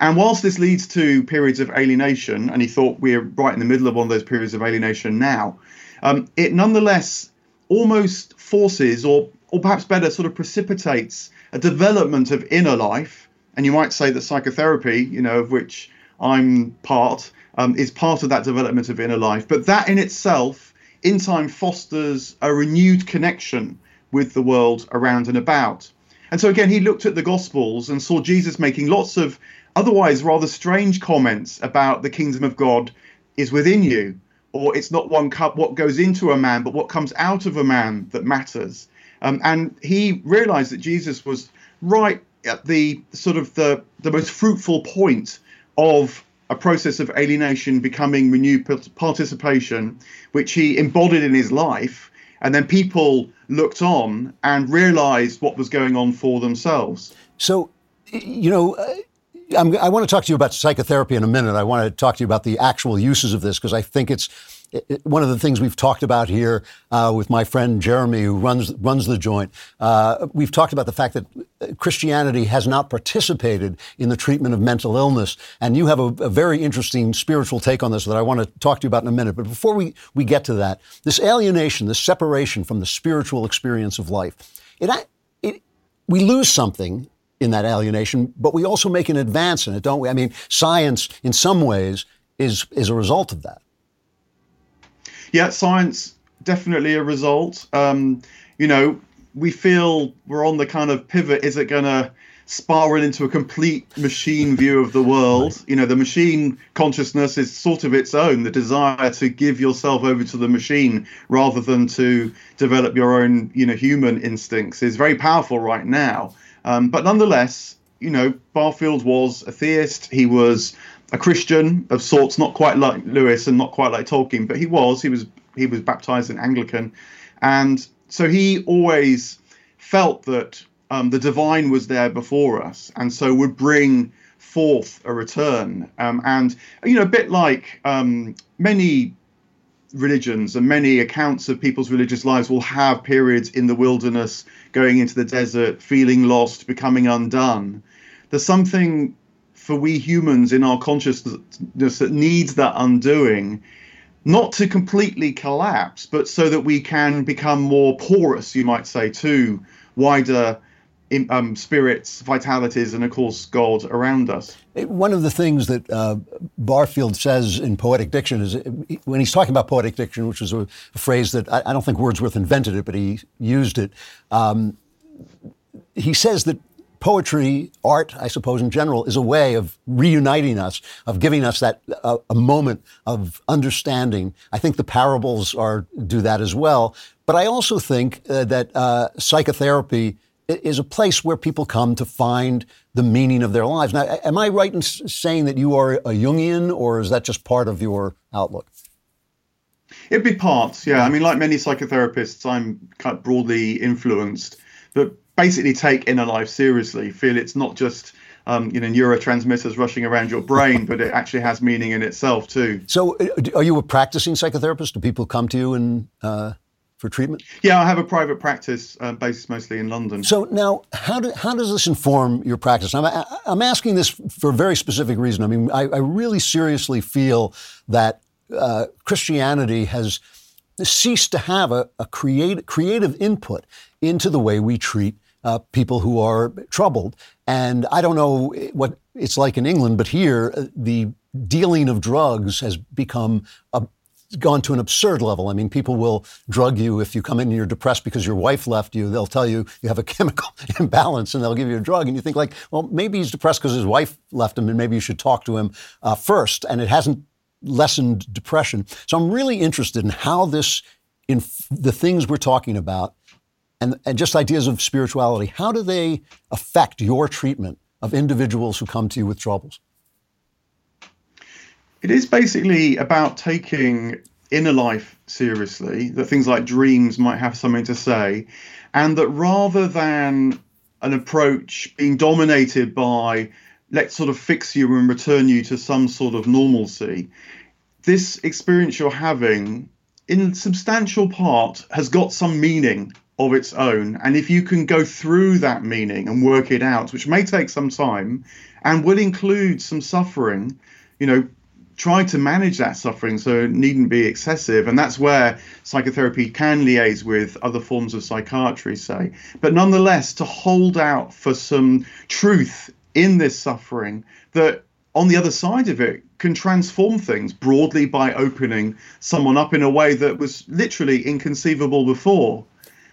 And whilst this leads to periods of alienation, and he thought we're right in the middle of one of those periods of alienation now, um, it nonetheless almost forces, or or perhaps better, sort of precipitates a development of inner life. And you might say that psychotherapy, you know, of which I'm part, um, is part of that development of inner life. But that in itself, in time, fosters a renewed connection with the world around and about. And so again, he looked at the Gospels and saw Jesus making lots of otherwise rather strange comments about the kingdom of God is within you, or it's not one cup what goes into a man, but what comes out of a man that matters. Um, and he realized that Jesus was right at the sort of the, the most fruitful point of a process of alienation becoming renewed participation, which he embodied in his life. And then people looked on and realized what was going on for themselves. So, you know, uh, i want to talk to you about psychotherapy in a minute. I want to talk to you about the actual uses of this because I think it's one of the things we've talked about here uh, with my friend Jeremy, who runs runs the joint, uh, we've talked about the fact that Christianity has not participated in the treatment of mental illness, and you have a, a, very interesting spiritual take on this that I want to talk to you about in a minute. But before we we get to that, this alienation, this separation from the spiritual experience of life, it, it we lose something in that alienation, but we also make an advance in it, don't we? I mean, science, in some ways, is is a result of that yeah, science definitely a result. Um, you know, we feel we're on the kind of pivot. Is it going to spiral into a complete machine view of the world? You know, the machine consciousness is sort of its own. The desire to give yourself over to the machine rather than to develop your own, you know, human instincts is very powerful right now. Um, but nonetheless, you know, Barfield was a theist. He was a Christian of sorts, not quite like Lewis and not quite like Tolkien, but he was. He was he was baptized in Anglican, and so he always felt that um, the divine was there before us, and so would bring forth a return. Um, and you know, a bit like um, many religions and many accounts of people's religious lives will have periods in the wilderness, going into the desert, feeling lost, becoming undone. There's something for we humans in our consciousness that needs that undoing not to completely collapse but so that we can become more porous you might say to wider um, spirits vitalities and of course god around us. One of the things that uh, barfield says in poetic diction is when he's talking about poetic diction which is a, a phrase that I, I, don't think wordsworth invented it but he used it um, he says that poetry, art, I suppose, in general, is a way of reuniting us, of giving us that uh, a moment of understanding. I think the parables are do that as well. But I also think uh, that uh, psychotherapy is a place where people come to find the meaning of their lives. Now, am I right in saying that you are a Jungian, or is that just part of your outlook? It'd be parts, yeah. I mean, like many psychotherapists, I'm kind of broadly influenced, but basically take inner life seriously. Feel it's not just um, you know neurotransmitters rushing around your brain, but it actually has meaning in itself too. So, uh, are you a practicing psychotherapist? Do people come to you and uh, for treatment? Yeah, I have a private practice uh, based mostly in London. So now, how do, how does this inform your practice? I'm I'm asking this for a very specific reason. I mean, I, I really seriously feel that uh, Christianity has ceased to have a, a create, creative input into the way we treat uh, people who are troubled. And I don't know what it's like in England, but here uh, the dealing of drugs has become a, gone to an absurd level. I mean, people will drug you if you come in and you're depressed because your wife left you. They'll tell you you have a chemical imbalance and they'll give you a drug. And you think, like, well, maybe he's depressed because his wife left him and maybe you should talk to him uh, first. And it hasn't lessened depression. So I'm really interested in how this, in f- the things we're talking about, and, and just ideas of spirituality, how do they affect your treatment of individuals who come to you with troubles? It is basically about taking inner life seriously, that things like dreams might have something to say, and that rather than an approach being dominated by let's sort of fix you and return you to some sort of normalcy, this experience you're having, in substantial part, has got some meaning of its own. And if you can go through that meaning and work it out, which may take some time and will include some suffering, you know, try to manage that suffering so it needn't be excessive. And that's where psychotherapy can liaise with other forms of psychiatry, say. But nonetheless, to hold out for some truth in this suffering that on the other side of it can transform things broadly by opening someone up in a way that was literally inconceivable before.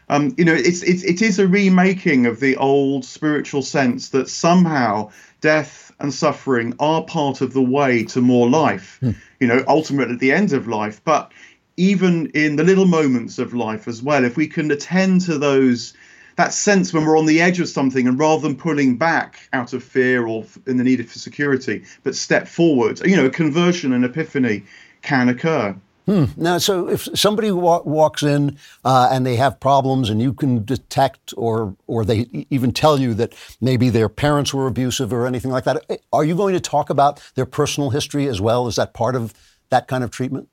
Um, you know, it's, it's it is a remaking of the old spiritual sense that somehow death and suffering are part of the way to more life. You know, ultimately at the end of life, but even in the little moments of life as well, if we can attend to those that sense when we're on the edge of something and rather than pulling back out of fear or in the need for security, but step forward, you know, a conversion and epiphany can occur. Hmm. Now, so if somebody wa- walks in uh, and they have problems, and you can detect, or or they even tell you that maybe their parents were abusive or anything like that, eh, are you going to talk about their personal history as well? Is that part of that kind of treatment?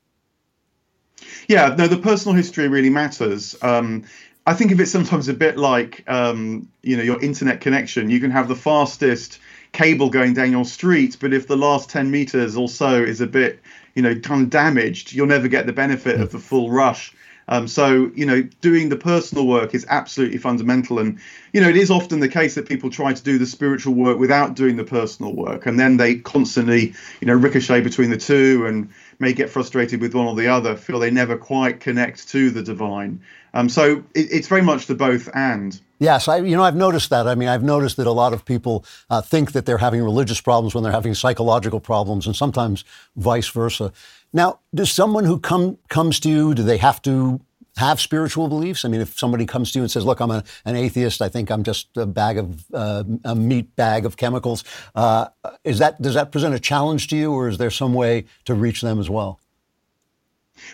Yeah, no, the personal history really matters. Um, I think of it sometimes a bit like um, you know your internet connection. You can have the fastest cable going down your street, but if the last ten meters or so is a bit you know kind of damaged, you'll never get the benefit of the full rush. Um, so you know, doing the personal work is absolutely fundamental, and you know, it is often the case that people try to do the spiritual work without doing the personal work, and then they constantly you know ricochet between the two and may get frustrated with one or the other, feel they never quite connect to the divine. Um, so it, it's very much the both and. Yes, I, you know, I've noticed that. I mean, I've noticed that a lot of people uh, think that they're having religious problems when they're having psychological problems, and sometimes vice versa. Now, does someone who come comes to you, do they have to have spiritual beliefs? I mean, if somebody comes to you and says, "Look, I'm a, an atheist. I think I'm just a bag of uh, a meat bag of chemicals," uh, is that does that present a challenge to you, or is there some way to reach them as well?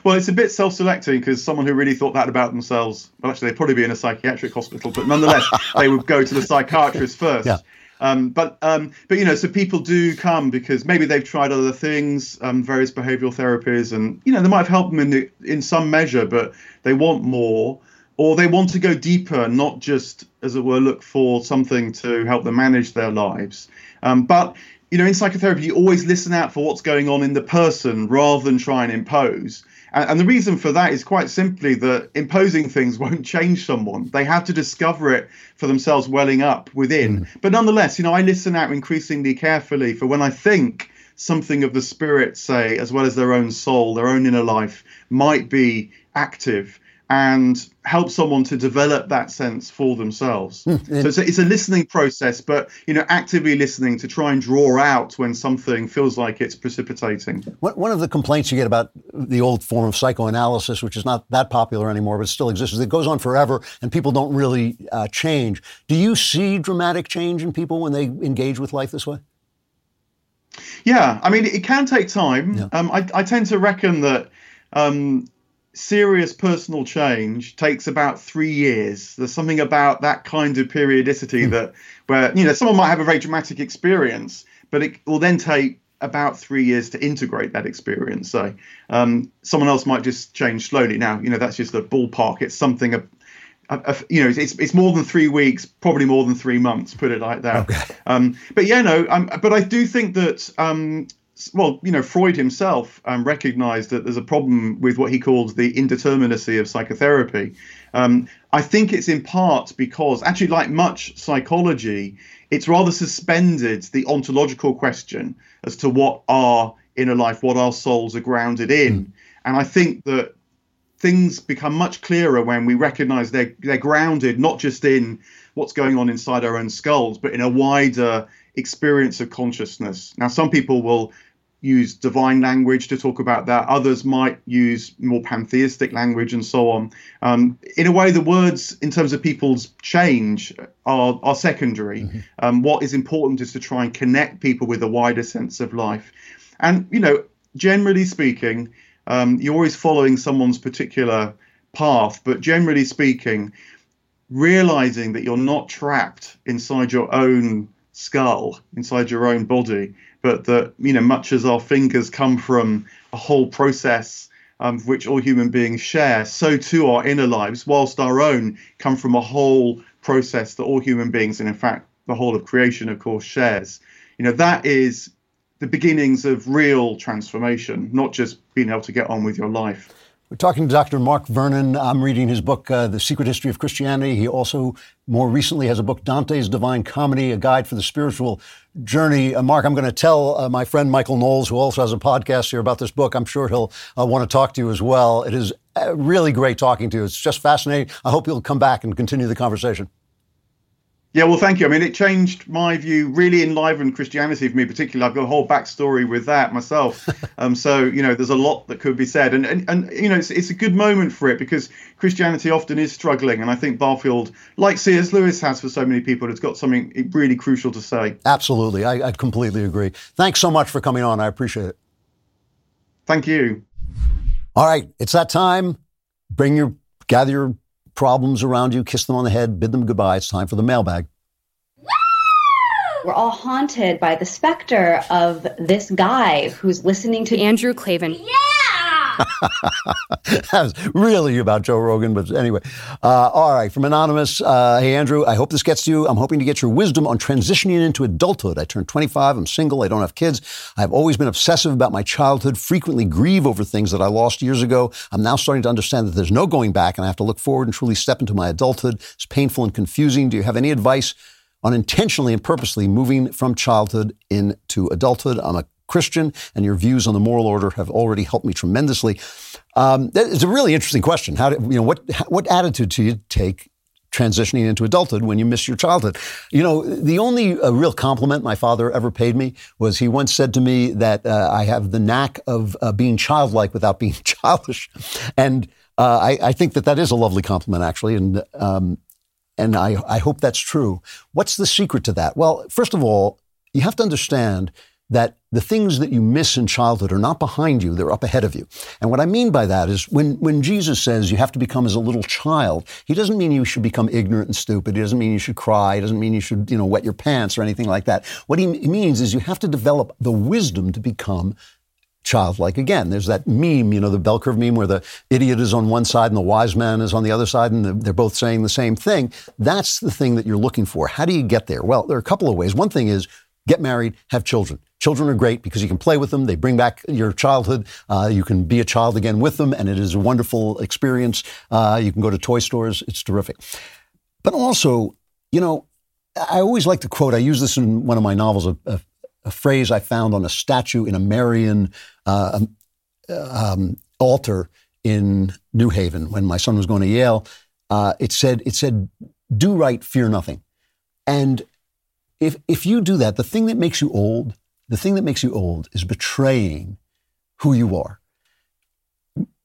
Well, it's a bit self-selecting because someone who really thought that about themselves, well, actually, they'd probably be in a psychiatric hospital, but nonetheless, they would go to the psychiatrist first. Yeah. Um, but um, but you know, so people do come because maybe they've tried other things, um, various behavioural therapies, and you know they might have helped them in the, in some measure, but they want more, or they want to go deeper, not just as it were look for something to help them manage their lives. Um, but you know, in psychotherapy, you always listen out for what's going on in the person rather than try and impose. And, and the reason for that is quite simply that imposing things won't change someone. They have to discover it for themselves welling up within. Mm. But nonetheless, you know, I listen out increasingly carefully for when I think something of the spirit, say, as well as their own soul, their own inner life, might be active and help someone to develop that sense for themselves. so it's a, it's a listening process, but you know, actively listening to try and draw out when something feels like it's precipitating. One one of the complaints you get about the old form of psychoanalysis, which is not that popular anymore, but still exists, is it goes on forever and people don't really uh, change. Do you see dramatic change in people when they engage with life this way? Yeah, I mean, it can take time. Um, I, I tend to reckon that um, serious personal change takes about three years. There's something about that kind of periodicity that, where you know, someone might have a very dramatic experience, but it will then take about three years to integrate that experience. So um, someone else might just change slowly. Now, you know, that's just a ballpark. It's something. A, a, a- you know, it's it's more than three weeks, probably more than three months. Put it like that. Um, but yeah, no. Um, but I do think that um, well, you know, Freud himself um, recognized that there's a problem with what he called the indeterminacy of psychotherapy. Um, I think it's in part because, actually, like much psychology, it's rather suspended the ontological question as to what our inner life, what our souls are grounded in. And I think that things become much clearer when we recognize they're, they're grounded not just in what's going on inside our own skulls, but in a wider experience of consciousness. Now, some people will use divine language to talk about that. Others might use more pantheistic language and so on. Um, in a way, the words, in terms of people's change, are, are secondary. Mm-hmm. Um, what is important is to try and connect people with a wider sense of life. And, you know, generally speaking, um, you're always following someone's particular path, but generally speaking, realizing that you're not trapped inside your own skull, inside your own body, but that you know much as our fingers come from a whole process um, which all human beings share, so too our inner lives, whilst our own come from a whole process that all human beings, and in fact the whole of creation, of course, shares. You know that is the beginnings of real transformation, not just being able to get on with your life. We're talking to Dr. Mark Vernon. I'm reading his book, uh, The Secret History of Christianity. He also, more recently, has a book, Dante's Divine Comedy, a guide for the spiritual journey. Uh, Mark, I'm going to tell uh, my friend Michael Knowles, who also has a podcast here about this book. I'm sure he'll uh, want to talk to you as well. It is uh, really great talking to you. It's just fascinating. I hope you'll come back and continue the conversation. Yeah, well, thank you. I mean, it changed my view, really enlivened Christianity for me, particularly. I've got a whole backstory with that myself. um, so, you know, there's a lot that could be said. And, and, and you know, it's, it's a good moment for it because Christianity often is struggling. And I think Barfield, like C.S. Lewis has for so many people, has got something really crucial to say. Absolutely. I, I completely agree. Thanks so much for coming on. I appreciate it. Thank you. All right. It's that time. Bring your, gather your problems around you, kiss them on the head, bid them goodbye. It's time for the mailbag. We're all haunted by the specter of this guy who's listening to Andrew Klavan. Yeah! that was really about Joe Rogan, but anyway. Uh, all right, from Anonymous. Uh, hey, Andrew, I hope this gets to you. I'm hoping to get your wisdom on transitioning into adulthood. I turned 25. I'm single. I don't have kids. I've always been obsessive about my childhood, frequently grieve over things that I lost years ago. I'm now starting to understand that there's no going back, and I have to look forward and truly step into my adulthood. It's painful and confusing. Do you have any advice? on intentionally and purposely moving from childhood into adulthood. I'm a Christian, and your views on the moral order have already helped me tremendously. Um, is a really interesting question. How do, you know what what attitude do you take transitioning into adulthood when you miss your childhood. You know, the only uh, real compliment my father ever paid me was he once said to me that uh, I have the knack of uh, being childlike without being childish, and uh, I, I, think that that is a lovely compliment actually, and um, and I, I hope that's true. What's the secret to that? Well, first of all, you have to understand that the things that you miss in childhood are not behind you, they're up ahead of you. And what I mean by that is when, when Jesus says you have to become as a little child, he doesn't mean you should become ignorant and stupid. He doesn't mean you should cry. He doesn't mean you should, you know, wet your pants or anything like that. What he means is you have to develop the wisdom to become childlike again. There's that meme, you know, the bell curve meme where the idiot is on one side and the wise man is on the other side and they're both saying the same thing. That's the thing that you're looking for. How do you get there? Well, there are a couple of ways. One thing is get married, have children. Children are great because you can play with them. They bring back your childhood. Uh, you can be a child again with them, and it is a wonderful experience. Uh, you can go to toy stores. It's terrific. But also, you know, I always like to quote, I use this in one of my novels, a, a, a phrase I found on a statue in a Marian uh, um, um, altar in New Haven when my son was going to Yale. Uh, it said, it said, do right, fear nothing. And if, if you do that, the thing that makes you old the thing that makes you old is betraying who you are.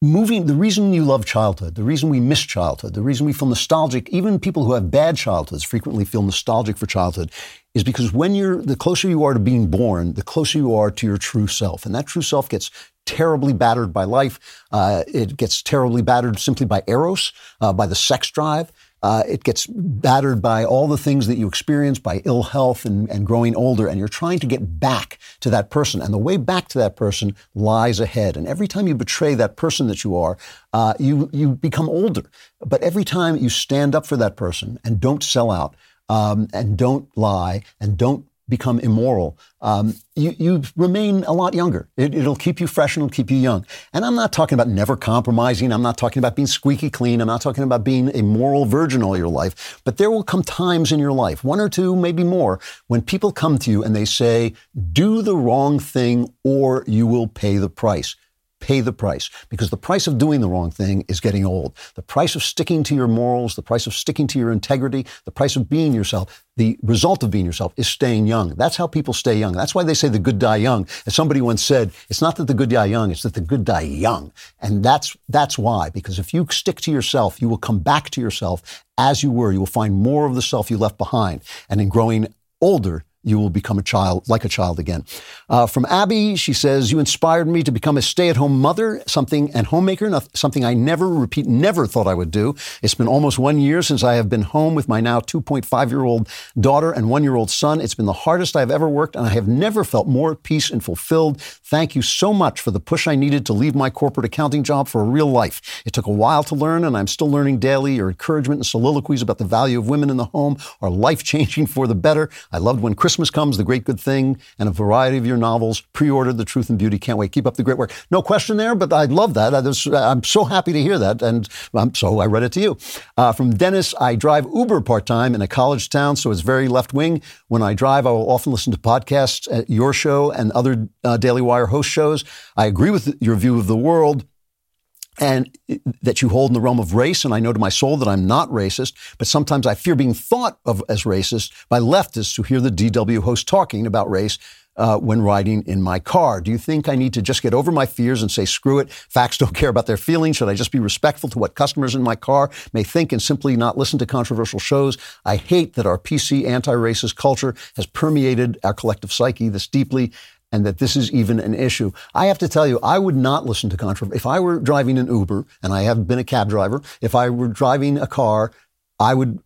Moving, the reason you love childhood, the reason we miss childhood, the reason we feel nostalgic, even people who have bad childhoods frequently feel nostalgic for childhood, is because when you're, the closer you are to being born, the closer you are to your true self. And that true self gets terribly battered by life. Uh, it gets terribly battered simply by eros, uh, by the sex drive. Uh, it gets battered by all the things that you experience, by ill health and, and growing older, and you're trying to get back to that person. And the way back to that person lies ahead. And every time you betray that person that you are, uh, you, you become older. But every time you stand up for that person and don't sell out, um, and don't lie, and don't become immoral, um, you, you remain a lot younger. It, will keep you fresh and it'll keep you young. And I'm not talking about never compromising. I'm not talking about being squeaky clean. I'm not talking about being a moral virgin all your life. But there will come times in your life, one or two, maybe more, when people come to you and they say, do the wrong thing or you will pay the price pay the price because the price of doing the wrong thing is getting old. The price of sticking to your morals, the price of sticking to your integrity, the price of being yourself, the result of being yourself is staying young. That's how people stay young. That's why they say the good die young. As somebody once said, it's not that the good die young, it's that the good die young. And that's, that's why, because if you stick to yourself, you will come back to yourself as you were. You will find more of the self you left behind. And in growing older, you will become a child, like a child again. Uh, from Abby, she says, You inspired me to become a stay at home mother, something, and homemaker, something I never, repeat, never thought I would do. It's been almost one year since I have been home with my now 2.5 year old daughter and one year old son. It's been the hardest I've ever worked, and I have never felt more at peace and fulfilled. Thank you so much for the push I needed to leave my corporate accounting job for a real life. It took a while to learn, and I'm still learning daily. Your encouragement and soliloquies about the value of women in the home are life changing for the better. I loved when Christmas Comes, The Great Good Thing, and a variety of your novels. Pre-ordered The Truth and Beauty. Can't wait. Keep up the great work. No question there, but I love that. I was, I'm so happy to hear that, and um, so I read it to you. Uh, from Dennis, I drive Uber part-time in a college town, so it's very left-wing. When I drive, I will often listen to podcasts at your show and other uh, Daily Wire host shows. I agree with your view of the world and that you hold in the realm of race. And I know to my soul that I'm not racist, but sometimes I fear being thought of as racist by leftists who hear the DW host talking about race uh, when riding in my car. Do you think I need to just get over my fears and say, screw it, facts don't care about their feelings? Should I just be respectful to what customers in my car may think and simply not listen to controversial shows? I hate that our PC anti racist culture has permeated our collective psyche this deeply and that this is even an issue. I have to tell you, I would not listen to controversy. If I were driving an Uber, and I have been a cab driver, if I were driving a car, I would,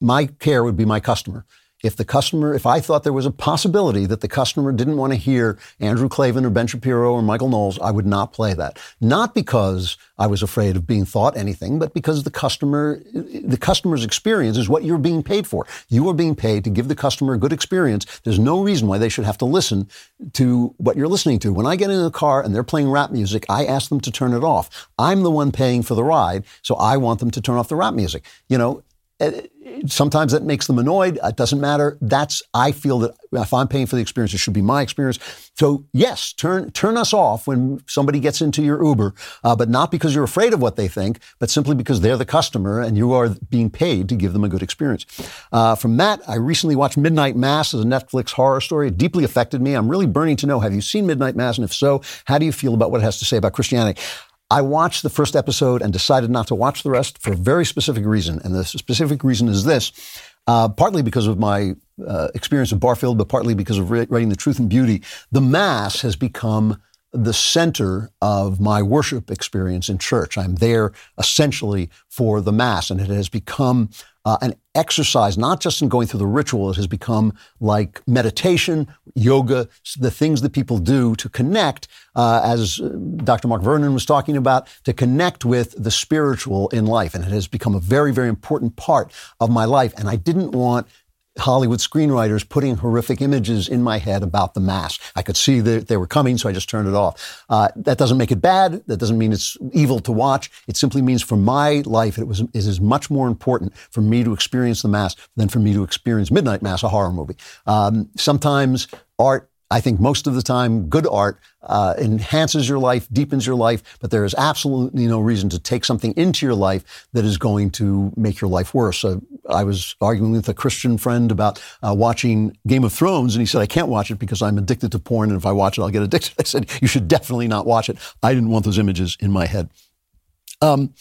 my care would be my customer if the customer, if I thought there was a possibility that the customer didn't want to hear Andrew Klavan or Ben Shapiro or Michael Knowles, I would not play that. Not because I was afraid of being thought anything, but because the customer, the customer's experience is what you're being paid for. You are being paid to give the customer a good experience. There's no reason why they should have to listen to what you're listening to. When I get in a car and they're playing rap music, I ask them to turn it off. I'm the one paying for the ride, so I want them to turn off the rap music. You know, sometimes that makes them annoyed. It doesn't matter. That's I feel that if I'm paying for the experience, it should be my experience. So yes, turn turn us off when somebody gets into your Uber, uh, but not because you're afraid of what they think, but simply because they're the customer and you are being paid to give them a good experience. Uh, from Matt, I recently watched Midnight Mass as a Netflix horror story. It deeply affected me. I'm really burning to know: Have you seen Midnight Mass? And if so, how do you feel about what it has to say about Christianity? I watched the first episode and decided not to watch the rest for a very specific reason. And the specific reason is this uh, partly because of my uh, experience at Barfield, but partly because of writing The Truth and Beauty. The Mass has become the center of my worship experience in church. I'm there essentially for the Mass, and it has become uh, an exercise, not just in going through the ritual, it has become like meditation, yoga, the things that people do to connect, uh, as uh, Dr. Mark Vernon was talking about, to connect with the spiritual in life. And it has become a very, very important part of my life. And I didn't want Hollywood screenwriters putting horrific images in my head about the mass. I could see that they were coming, so I just turned it off. Uh, that doesn't make it bad. That doesn't mean it's evil to watch. It simply means for my life, it was it is much more important for me to experience the mass than for me to experience Midnight Mass, a horror movie. Um, sometimes art I think most of the time, good art uh, enhances your life, deepens your life, but there is absolutely no reason to take something into your life that is going to make your life worse. Uh, I was arguing with a Christian friend about uh, watching Game of Thrones, and he said, I can't watch it because I'm addicted to porn, and if I watch it, I'll get addicted. I said, You should definitely not watch it. I didn't want those images in my head. Um,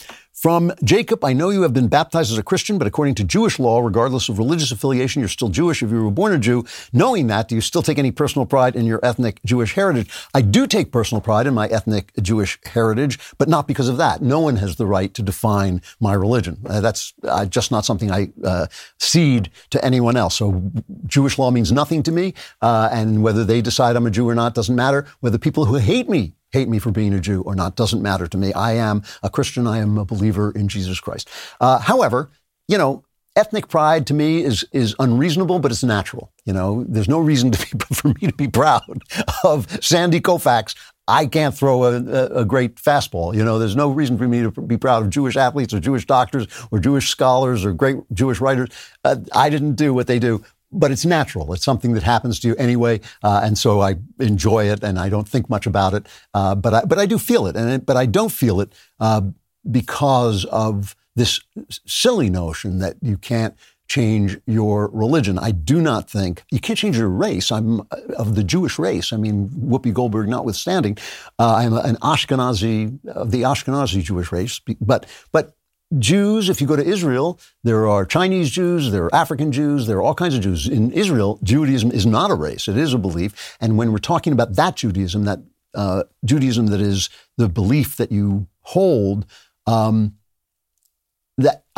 from Jacob, I know you have been baptized as a Christian, but according to Jewish law, regardless of religious affiliation, you're still Jewish if you were born a Jew. Knowing that, do you still take any personal pride in your ethnic Jewish heritage? I do take personal pride in my ethnic Jewish heritage, but not because of that. No one has the right to define my religion. Uh, that's uh, just not something I uh, cede to anyone else. So Jewish law means nothing to me, uh, and whether they decide I'm a Jew or not doesn't matter. Whether people who hate me hate me for being a Jew or not doesn't matter to me. I am a Christian. I am a believer in Jesus Christ. Uh, however, you know, ethnic pride to me is is unreasonable, but it's natural. You know, there's no reason to be, for me to be proud of Sandy Koufax. I can't throw a, a, great fastball. You know, there's no reason for me to be proud of Jewish athletes or Jewish doctors or Jewish scholars or great Jewish writers. Uh, I didn't do what they do. But it's natural. It's something that happens to you anyway, uh, and so I enjoy it, and I don't think much about it. Uh, but I, but I do feel it, and but I don't feel it uh, because of this silly notion that you can't change your religion. I do not think you can't change your race. I'm uh, of the Jewish race. I mean, Whoopi Goldberg notwithstanding, uh, I'm an Ashkenazi of the Ashkenazi Jewish race. But but Jews, if you go to Israel, there are Chinese Jews, there are African Jews, there are all kinds of Jews. In Israel, Judaism is not a race, it is a belief. And when we're talking about that Judaism, that uh, Judaism that is the belief that you hold, um,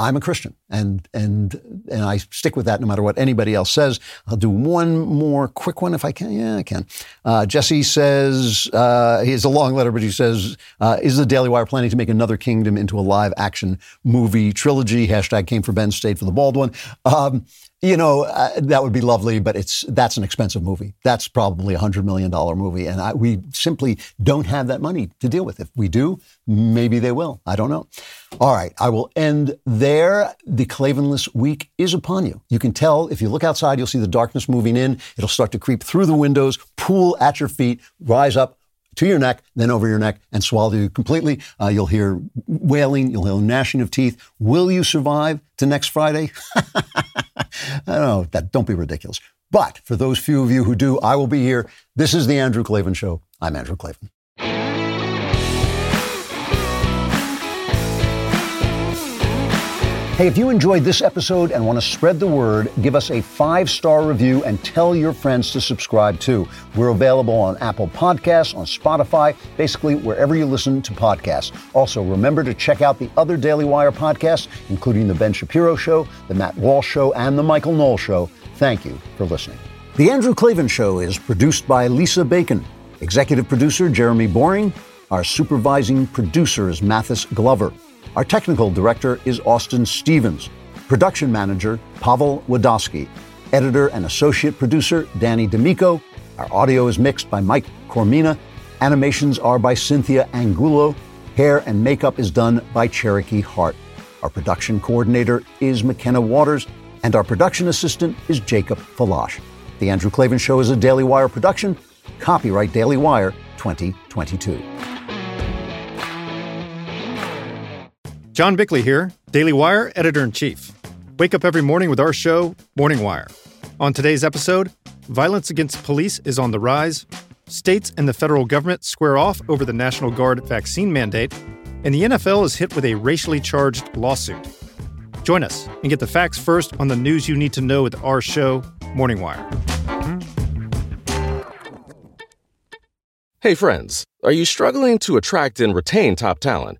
I'm a Christian, and and and I stick with that no matter what anybody else says. I'll do one more quick one if I can. Yeah, I can. Uh, Jesse says uh, he has a long letter, but he says, uh, "Is the Daily Wire planning to make another Kingdom into a live action movie trilogy?" Hashtag came for Ben, stayed for the bald one. Um, you know, uh, that would be lovely, but it's that's an expensive movie. That's probably a hundred million dollar movie, and I, we simply don't have that money to deal with. If we do, maybe they will. I don't know. All right, I will end there. The Klavanless week is upon you. You can tell if you look outside, you'll see the darkness moving in. It'll start to creep through the windows, pool at your feet, rise up to your neck, then over your neck, and swallow you completely. Uh, you'll hear wailing, you'll hear gnashing of teeth. Will you survive to next Friday? I don't know. That don't be ridiculous. But for those few of you who do, I will be here. This is the Andrew Klavan Show. I'm Andrew Klavan. Hey, if you enjoyed this episode and want to spread the word, give us a five star review and tell your friends to subscribe too. We're available on Apple Podcasts, on Spotify, basically wherever you listen to podcasts. Also, remember to check out the other Daily Wire podcasts, including The Ben Shapiro Show, The Matt Walsh Show, and The Michael Knowles Show. Thank you for listening. The Andrew Klavan Show is produced by Lisa Bacon, executive producer Jeremy Boring. Our supervising producer is Mathis Glover. Our technical director is Austin Stevens. Production manager, Pavel Wadowski. Editor and associate producer, Danny D'Amico. Our audio is mixed by Mike Coromina. Animations are by Cynthia Angulo. Hair and makeup is done by Cherokee Hart. Our production coordinator is McKenna Waters. And our production assistant is Jacob Falash. The Andrew Klavan Show is a Daily Wire production. Copyright Daily Wire 2022. John Bickley here, Daily Wire editor in chief. Wake up every morning with our show, Morning Wire. On today's episode, violence against police is on the rise, states and the federal government square off over the National Guard vaccine mandate, and the NFL is hit with a racially charged lawsuit. Join us and get the facts first on the news you need to know with our show, Morning Wire. Hey, friends, are you struggling to attract and retain top talent?